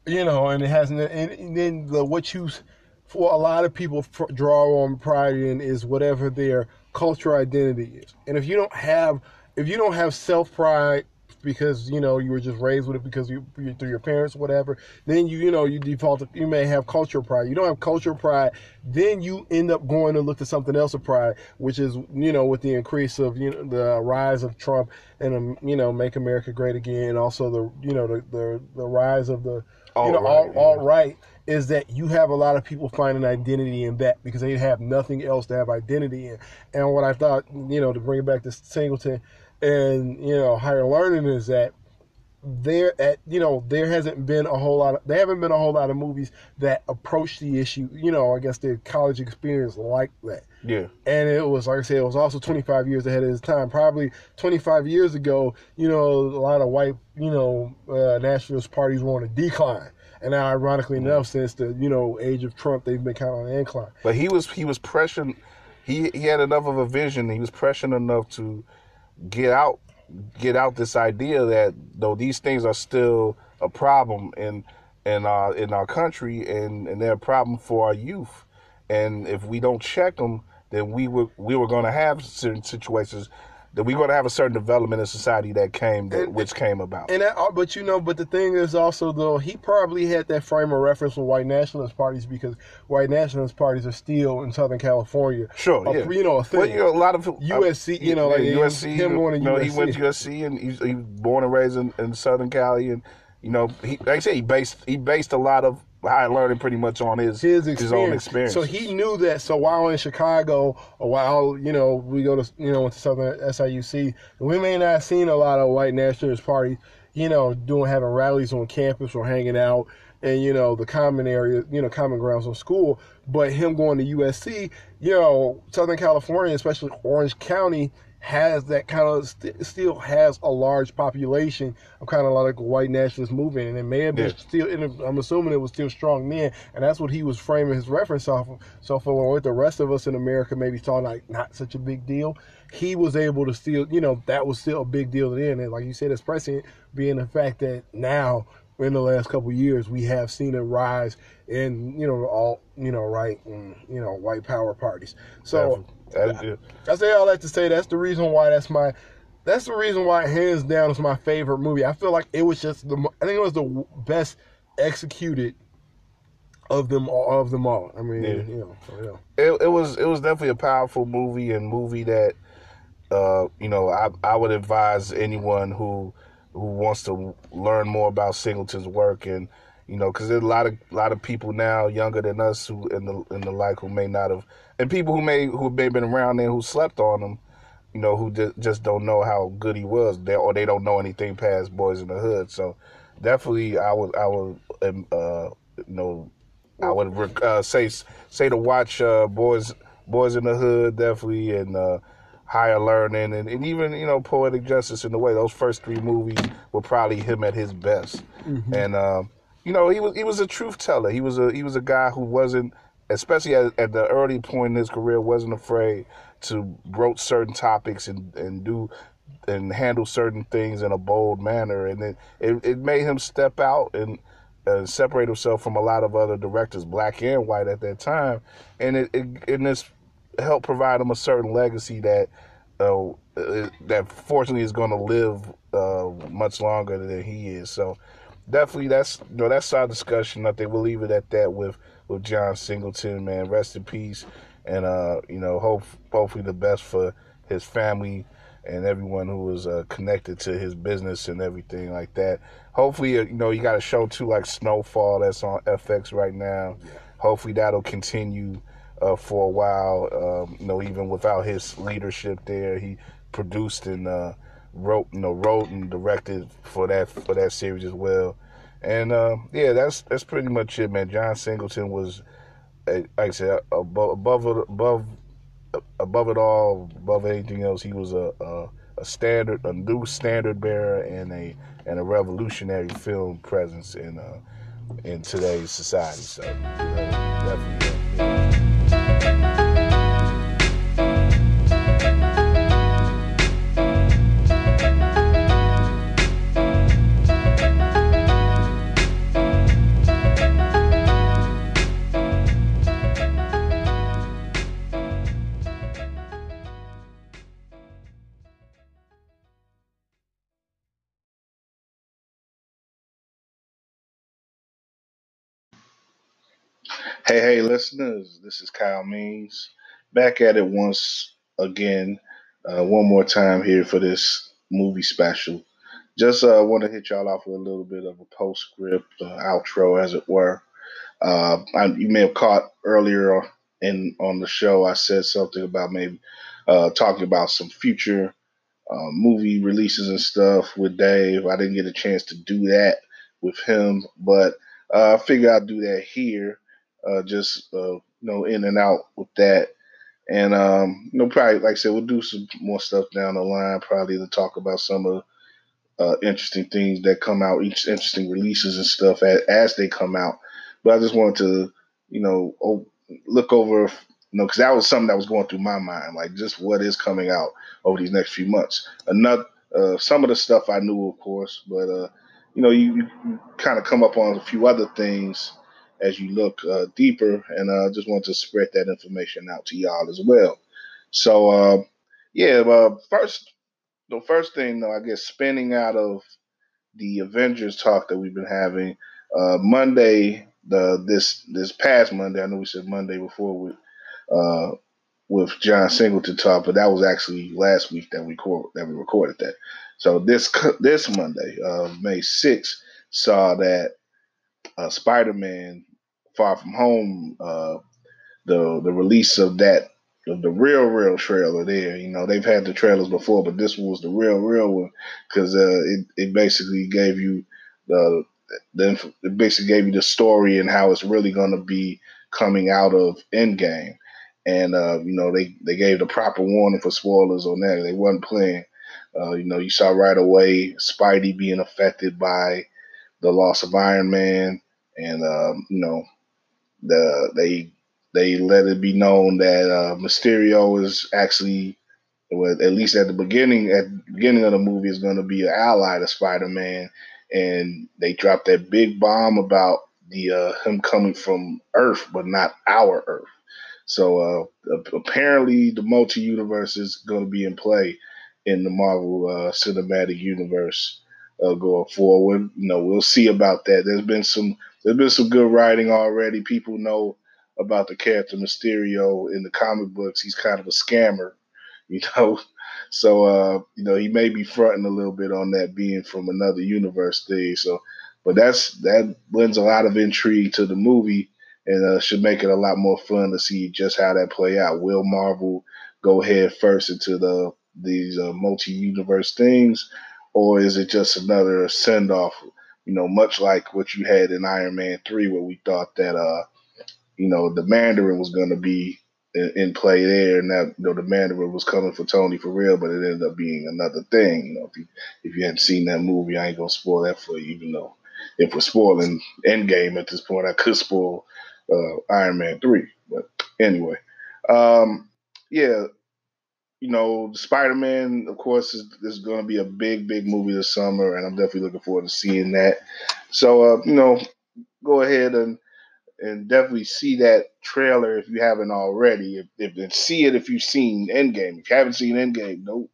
you know, and it hasn't, and, then the what you for a lot of people draw on pride in is whatever their cultural identity is, and if you don't have if you don't have self pride because you know you were just raised with it because you you- through your parents whatever then you you know you default to, you may have cultural pride. You don't have cultural pride then you end up going to look to something else of pride which is you know with the increase of you know the rise of Trump and um, you know make America great again and also the you know the the, the rise of the you know Alt-right, alt, yeah. alt is that you have a lot of people finding identity in that because they have nothing else to have identity in. And what I thought, you know, to bring it back to Singleton and, you know, higher learning is that there at you know there hasn't been a whole lot of there haven't been a whole lot of movies that approach the issue you know i guess the college experience like that Yeah, and it was like I said, it was also 25 years ahead of its time. Probably 25 years ago, you know, a lot of white, you know, uh, nationalist parties were on a decline, and now, ironically enough, since the you know age of Trump, they've been kind of on an incline. but he was he was pressuring. He he had enough of a vision. He was pressuring enough to get out get out this idea that though these things are still a problem in in our in our country and and they're a problem for our youth. And if we don't check them then we were we were going to have certain situations that we're going to have a certain development in society that came that, And- which came about And that, uh, but you know, but the thing is also though he probably had that frame of reference with white nationalist parties because white nationalist parties are still in Southern California. Sure, a- yeah. you know, a thing. Well, you know, a lot of USC, you know, like him- USC. him going to you know, he USC. went to USC, and he's, he was born and raised in, in Southern Cali, and you know, he like I said, he based he based a lot of high learning pretty much on his his his own experience. So he knew that. So while in Chicago, or while you know we go to you know went to Southern SIUC, we may not have seen a lot of white nationalist parties, you know, doing having rallies on campus or hanging out and you know the common area, you know, common grounds on school. But him going to USC, you know, Southern California, especially Orange County, has that kind of st- still has a large population of kind of like a white nationalist movement, and it may have been Yeah. still. And I'm assuming it was still strong then, and that's what he was framing his reference off of. So for what the rest of us in America maybe thought like not such a big deal, he was able to still, you know, that was still a big deal then. And like you said, expressing it being the fact that now in the last couple of years we have seen a rise in you know all you know right and you know white power parties. So. That- yeah. I say all that to say that's the reason why that's my that's the reason why hands down is my favorite movie. I feel like it was just the I think it was the best executed of them all of them all. I mean, Yeah. you know, so, yeah. it, it was it was definitely a powerful movie and movie that uh, you know I I would advise anyone who who wants to learn more about Singleton's work and you know because there's a lot of a lot of people now younger than us who in the in the like who may not have and people who may who may have been around there who slept on him you know who just, just don't know how good he was they, or they don't know anything past Boyz n the Hood. So definitely I would I would um, uh, you know I would rec- uh, say say to watch uh, boys boys in the hood definitely and uh, higher learning and, and even you know poetic justice in the way. Those first three movies were probably him at his best. And um, you know he was he was a truth teller. He was a he was a guy who wasn't especially at, at the early point in his career wasn't afraid to broach certain topics and and do and handle certain things in a bold manner and it it, it made him step out and uh, separate himself from a lot of other directors, black and white at that time, and it, it and this helped provide him a certain legacy that uh, that fortunately is going to live uh, much longer than he is. So definitely, that's you know that's our discussion. I think we'll leave it at that with with John Singleton. Man, rest in peace, and uh, you know, hope hopefully the best for his family and everyone who was uh, connected to his business and everything like that. Hopefully, uh, you know, you got a show too like Snowfall that's on FX right now. Hopefully, that'll continue uh, for a while. Um, you know, even without his leadership there, he produced and uh, wrote, you know, wrote and directed for that for that series as well. And uh, yeah, that's that's pretty much it, man. John Singleton was, like I said, above above above above it all, above anything else, he was a, a a standard, a new standard bearer, and a and a revolutionary film presence in uh, in today's society. So you know, definitely. uh, Hey, hey, listeners, this is Kyle Means back at it once again, uh, one more time here for this movie special. Just uh, want to hit y'all off with a little bit of a postscript, uh, outro, as it were. Uh, I, you may have caught earlier in on the show, I said something about maybe uh, talking about some future uh, movie releases and stuff with Dave. I didn't get a chance to do that with him, but I figure I'll do that here uh, just uh, you know in and out with that. And um, you know, probably like I said, we'll do some more stuff down the line, probably to talk about some of uh, interesting things that come out, each interesting releases and stuff as, as they come out. But I just wanted to, you know, look over, you know, because that was something that was going through my mind, like just what is coming out over these next few months. Another, uh, some of the stuff I knew, of course, but uh, you know, you, you kind of come up on a few other things as you look uh, deeper, and I uh, just want to spread that information out to y'all as well. So, uh, yeah, uh, first, the first thing, though, I guess, spinning out of the Avengers talk that we've been having uh, Monday, the this this past Monday. I know we said Monday before with uh, with John Singleton talk, but that was actually last week that we that we recorded that. So this this Monday, uh, May sixth, saw that uh, Spider Man Far From Home, uh, the the release of that of the real real trailer there. You know, they've had the trailers before, but this was the real real one because uh, it it basically gave you the then it basically gave you the story and how it's really going to be coming out of Endgame. And uh, you know they, they gave the proper warning for spoilers on that. They wasn't playing. Uh, you know, you saw right away Spidey being affected by the loss of Iron Man, and um, you know, the they they let it be known that uh, Mysterio is actually, well, at least at the beginning, at the beginning of the movie, is going to be an ally to Spider Man, and they dropped that big bomb about the uh, him coming from Earth, but not our Earth. So uh, apparently, the multi universe is going to be in play in the Marvel uh, Cinematic Universe uh, going forward. You know, we'll see about that. There's been some there's been some good writing already. People know about the character Mysterio in the comic books. He's kind of a scammer, [laughs] you know. So uh, you know, he may be fronting a little bit on that being from another universe thing. So but that's that lends a lot of intrigue to the movie and uh, should make it a lot more fun to see just how that play out. Will Marvel go head first into the these uh, multi-universe things, or is it just another send-off? You know, much like what you had in Iron Man three, where we thought that uh, you know the Mandarin was going to be in, in, play there, and that you know the Mandarin was coming for Tony for real, but it ended up being another thing. You know, if you if you hadn't seen that movie, I ain't gonna spoil that for you, even though if we're spoiling Endgame at this point, I could spoil uh, Iron Man three. But anyway, um, yeah, you know, Spider Man, of course, is, is going to be a big, big movie this summer, and I'm definitely looking forward to seeing that. So, uh, you know, go ahead and and definitely see that trailer if you haven't already. If, if and see it if you've seen Endgame. If you haven't seen Endgame, don't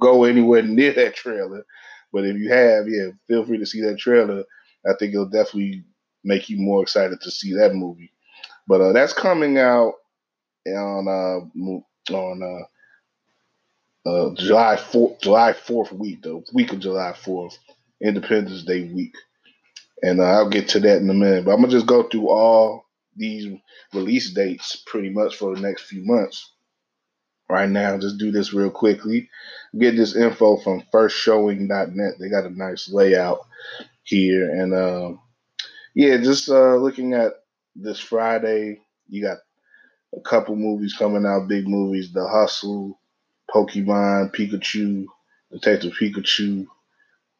go anywhere [laughs] near that trailer. But if you have, yeah, feel free to see that trailer. I think it'll definitely make you more excited to see that movie. But uh, that's coming out on uh, on uh, uh, July fourth, July fourth week, the week of July fourth, Independence Day week, and uh, I'll get to that in a minute. But I'm gonna just go through all these release dates pretty much for the next few months. Right now, just do this real quickly. Get this info from firstshowing.net. They got a nice layout here. And uh, yeah, just uh, looking at this Friday, you got a couple movies coming out, big movies: The Hustle, Pokemon, Pikachu, Detective Pikachu.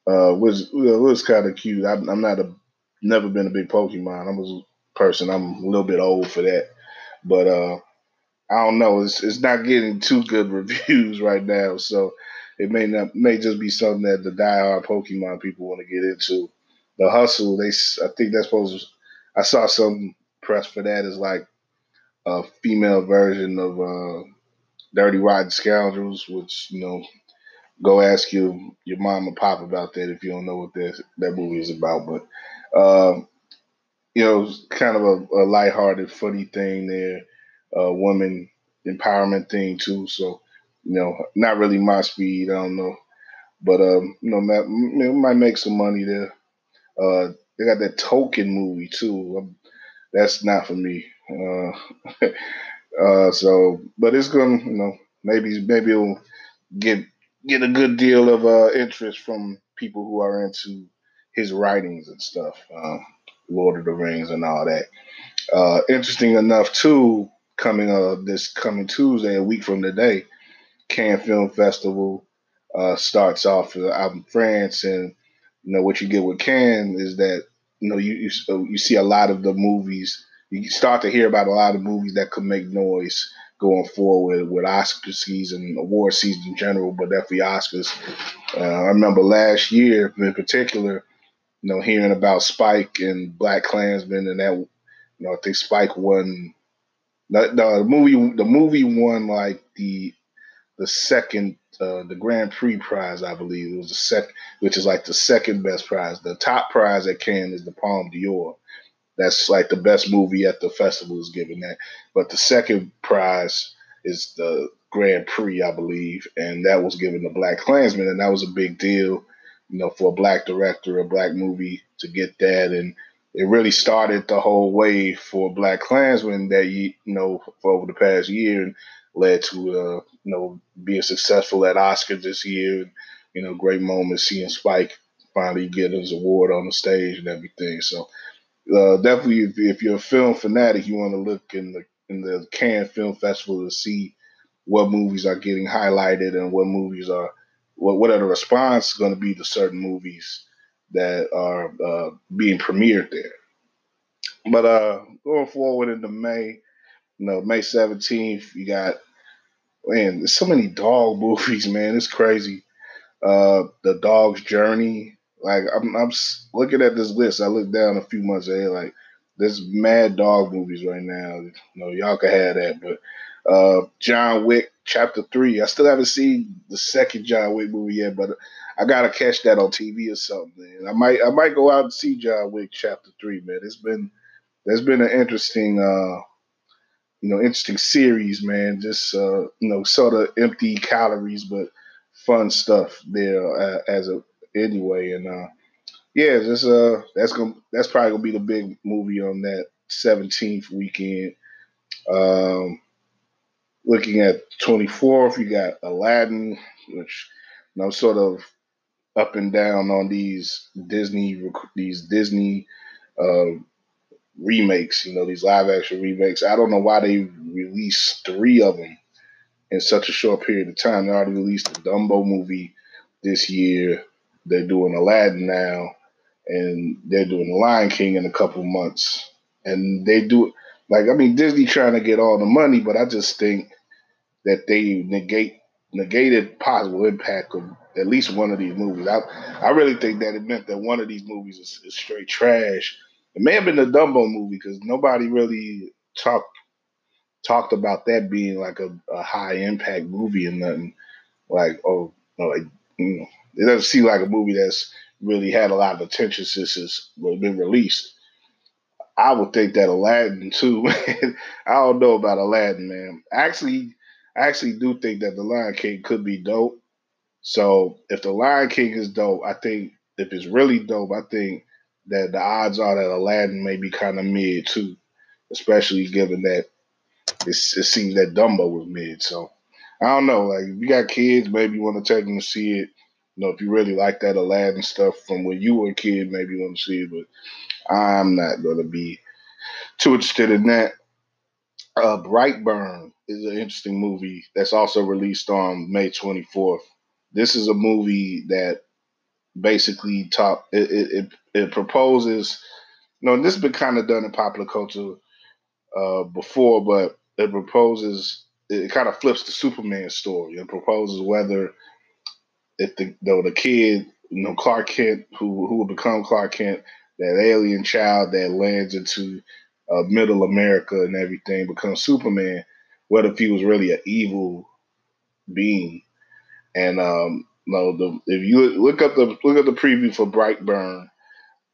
Uh, was was kind of cute. I, I'm not a never been a big Pokemon. I'm a person. I'm a little bit old for that, but uh, I don't know. It's it's not getting too good [laughs] reviews right now, so it may not may just be something that the diehard Pokemon people want to get into the hustle. They, I think that's supposed. To, I saw some press for that as like a female version of uh, Dirty Rotten Scoundrels, which you know, go ask your your mom and pop about that if you don't know what that that movie is about. But uh, you know, kind of a, a lighthearted, funny thing there, uh, woman empowerment thing too. So you know, not really my speed. I don't know, but um, you know, might, might make some money there. Uh, they got that Tolkien movie too. Um, that's not for me. Uh, [laughs] uh, so, but it's gonna, you know, maybe maybe it'll get get a good deal of uh, interest from people who are into his writings and stuff, uh, Lord of the Rings and all that. Uh, interesting enough, too, coming uh this coming Tuesday, a week from today, Cannes Film Festival uh, starts off. In France, and you know what you get with Cannes is that you know you you, you see a lot of the movies. You start to hear about a lot of movies that could make noise going forward with Oscar season, award season in general, but definitely Oscars. Uh, I remember last year in particular, you know, hearing about Spike and Black Klansman, and that, you know, I think Spike won. The, the movie, the movie won like the the second uh, the Grand Prix prize, I believe it was the second, which is like the second best prize. The top prize at Cannes is the Palme d'Or. That's like the best movie at the festival is given that. But the second prize is the Grand Prix, I believe, and that was given to Black Klansman, and that was a big deal, you know, for a black director, a black movie to get that, and it really started the whole wave for Black Klansmen that you know for over the past year and led to uh, you know being successful at Oscars this year. You know, great moment seeing Spike finally get his award on the stage and everything. So uh, definitely, if, if, you're a film fanatic, you want to look in the in the Cannes Film Festival to see what movies are getting highlighted and what movies are what what are the response going to be to certain movies that are uh, being premiered there. But uh, going forward into May, you know, May seventeenth, you got man, there's so many dog [laughs] movies, man. It's crazy. Uh, the Dog's Journey. Like I'm, I'm looking at this list. I looked down a few months ahead. Like there's mad dog movies right now. You know, y'all can have that. But uh, John Wick Chapter Three. I still haven't seen the second John Wick movie yet, but I gotta catch that on TV or something. I might, I might go out and see John Wick Chapter Three. Man, it's been, there's been an interesting. Uh, you know, interesting series, man. Just uh, you know, sort of empty calories, but fun stuff there uh, as a anyway. And uh, yeah, just uh, that's gonna that's probably gonna be the big movie on that seventeenth weekend. Um, looking at twenty fourth, you got Aladdin, which you know, sort of up and down on these Disney these Disney uh, remakes, you know, these live action remakes. I don't know why they released three of them in such a short period of time. They already released the Dumbo movie this year. They're doing Aladdin now, and they're doing The Lion King in a couple months. And they do like I mean Disney trying to get all the money, but I just think that they negate negated possible impact of at least one of these movies. I I really think that it meant that one of these movies is, is straight trash it may have been the Dumbo movie because nobody really talked talked about that being like a, a high impact movie and nothing. Like oh, like you know, it doesn't seem like a movie that's really had a lot of attention since it's been released. I would think that Aladdin too. [laughs] I don't know about Aladdin, man. Actually, I actually do think that the Lion King could be dope. So if the Lion King is dope, I think if it's really dope, I think that the odds are that Aladdin may be kind of mid too, especially given that it seems that Dumbo was mid. So I don't know. Like if you got kids, maybe you want to take them to see it. Know, if you really like that Aladdin stuff from when you were a kid, maybe you want to see it. But I'm not going to be too interested in that. Uh, Brightburn is an interesting movie that's also released on May 24th. This is a movie that basically top it, it, it proposes you know this has been kind of done in popular culture uh, before but it proposes it kind of flips the superman story it proposes whether if the you know, the kid you know clark kent who who will become clark kent that alien child that lands into uh, middle america and everything becomes superman what if he was really an evil being and um no, the if you look up the look at the preview for Brightburn,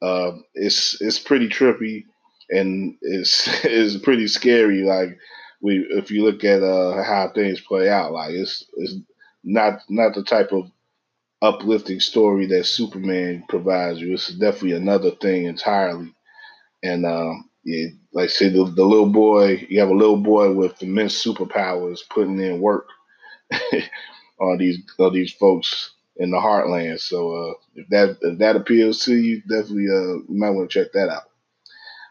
uh, it's it's pretty trippy and it's [laughs] it's pretty scary. Like we if you look at uh, how things play out, like it's it's not not the type of uplifting story that Superman provides you. It's definitely another thing entirely. And um, yeah, like I say, the, the little boy, you have a little boy with immense superpowers putting in work [laughs] on these on these folks in the heartland. So uh, if that if that appeals to you, definitely uh, you might want to check that out.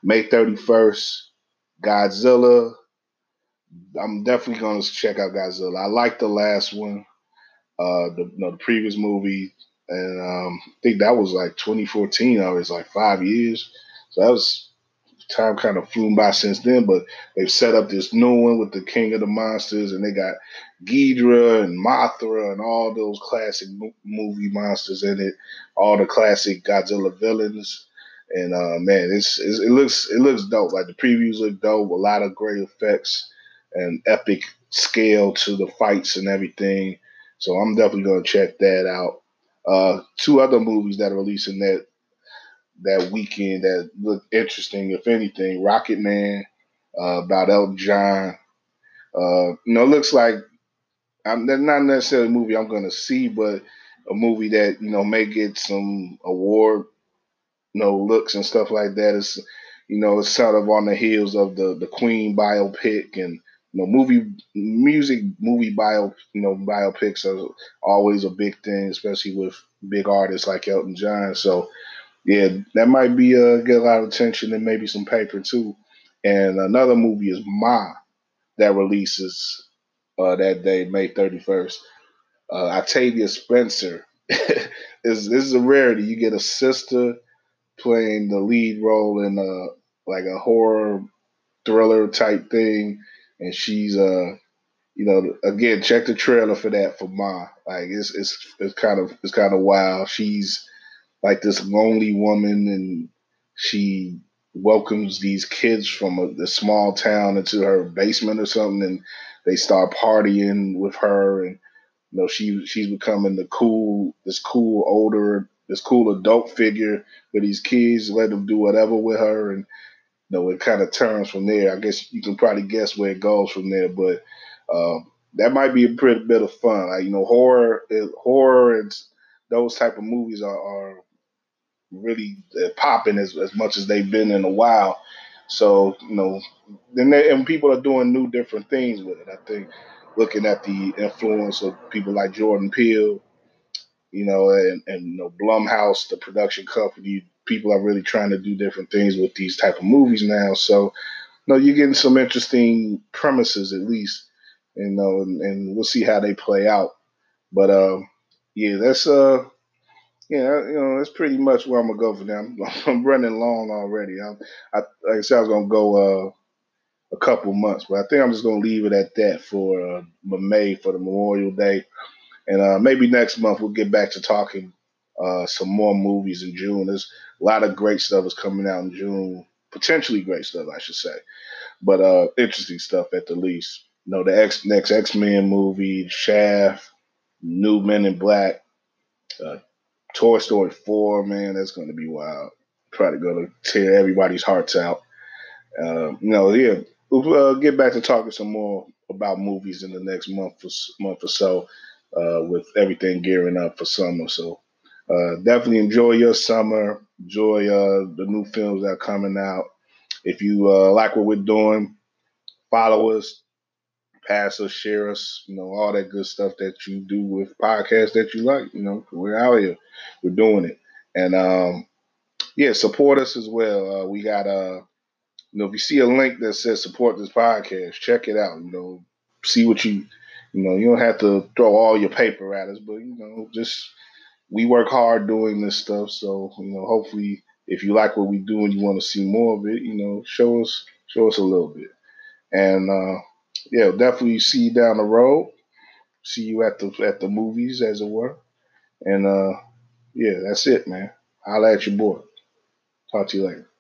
May thirty first, Godzilla. I'm definitely going to check out Godzilla. I like the last one, uh, the, you know, the previous movie, and um, I think that was like 2014. Or was like five years. So that was time kind of flew by since then, but they've set up this new one with the King of the Monsters, and they got Ghidorah and Mothra and all those classic movie monsters in it, all the classic Godzilla villains. And uh, man, it's, it's, it looks it looks dope. Like the previews look dope. A lot of great effects and epic scale to the fights and everything. So I'm definitely gonna check that out. Uh, two other movies that are releasing that that weekend that look interesting, if anything. Rocket Man, uh, about Elton John. Uh, you know, it looks like I'm not necessarily a movie I'm going to see, but a movie that you know may get some award you know looks and stuff like that. It's you know it's sort of on the heels of the the Queen biopic and you know movie music movie bio you know biopics are always a big thing, especially with big artists like Elton John. So yeah, that might be uh, get a lot of attention and maybe some paper too. And another movie is Ma that releases uh, that day, May 31st. Uh, Octavia Spencer [laughs] is this is a rarity. You get a sister playing the lead role in a like a horror thriller type thing, and she's uh you know again check the trailer for that for Ma. Like it's it's it's kind of it's kind of wild. She's like this lonely woman, and she welcomes these kids from a, the small town into her basement or something, and they start partying with her, and you know she she's becoming the cool this cool older this cool adult figure with these kids, let them do whatever with her, and know it kind of turns from there. I guess you can probably guess where it goes from there, but um, that might be a pretty bit of fun. Like you know, horror, horror, and those type of movies are, are really uh, popping as, as much as they've been in a while. So you know, then they, and people are doing new different things with it. I think looking at the influence of people like Jordan Peele, you know, and and you know Blumhouse, the production company, people are really trying to do different things with these type of movies now. So you know, you're getting some interesting premises at least, you know, and, and we'll see how they play out. But um, yeah, that's uh yeah, you know, that's pretty much where I'm gonna go for now. I'm, [laughs] I'm running long already. I'm, I, like I said, I was gonna go uh, a couple months, but I think I'm just gonna leave it at that for uh, May for the Memorial Day, and uh, maybe next month we'll get back to talking uh, some more movies in June. There's a lot of great stuff is coming out in June, potentially great stuff, I should say, but uh, interesting stuff at the least. You know, the X next X Men movie, Shaft, New Men in Black. Uh, Toy Story 4, man, that's going to be wild. Probably going to tear everybody's hearts out. Uh, you know, yeah, we'll uh, get back to talking some more about movies in the next month or, month or so uh, with everything gearing up for summer. So uh, definitely enjoy your summer. Enjoy uh, the new films that are coming out. If you uh, like what we're doing, follow us, pass us, share us, you know, all that good stuff that you do with podcasts that you like. You know, we're out here, we're doing it, and um, yeah, support us as well. Uh, we got uh, you know, if you see a link that says support this podcast, check it out. You know, see what you, you know, you don't have to throw all your paper at us, but you know, just we work hard doing this stuff. So you know, hopefully, if you like what we do and you want to see more of it, you know, show us show us a little bit, and. uh yeah, definitely see you down the road. See you at the at the movies, as it were. And uh, yeah, that's it, man. I'll at your boy. Talk to you later.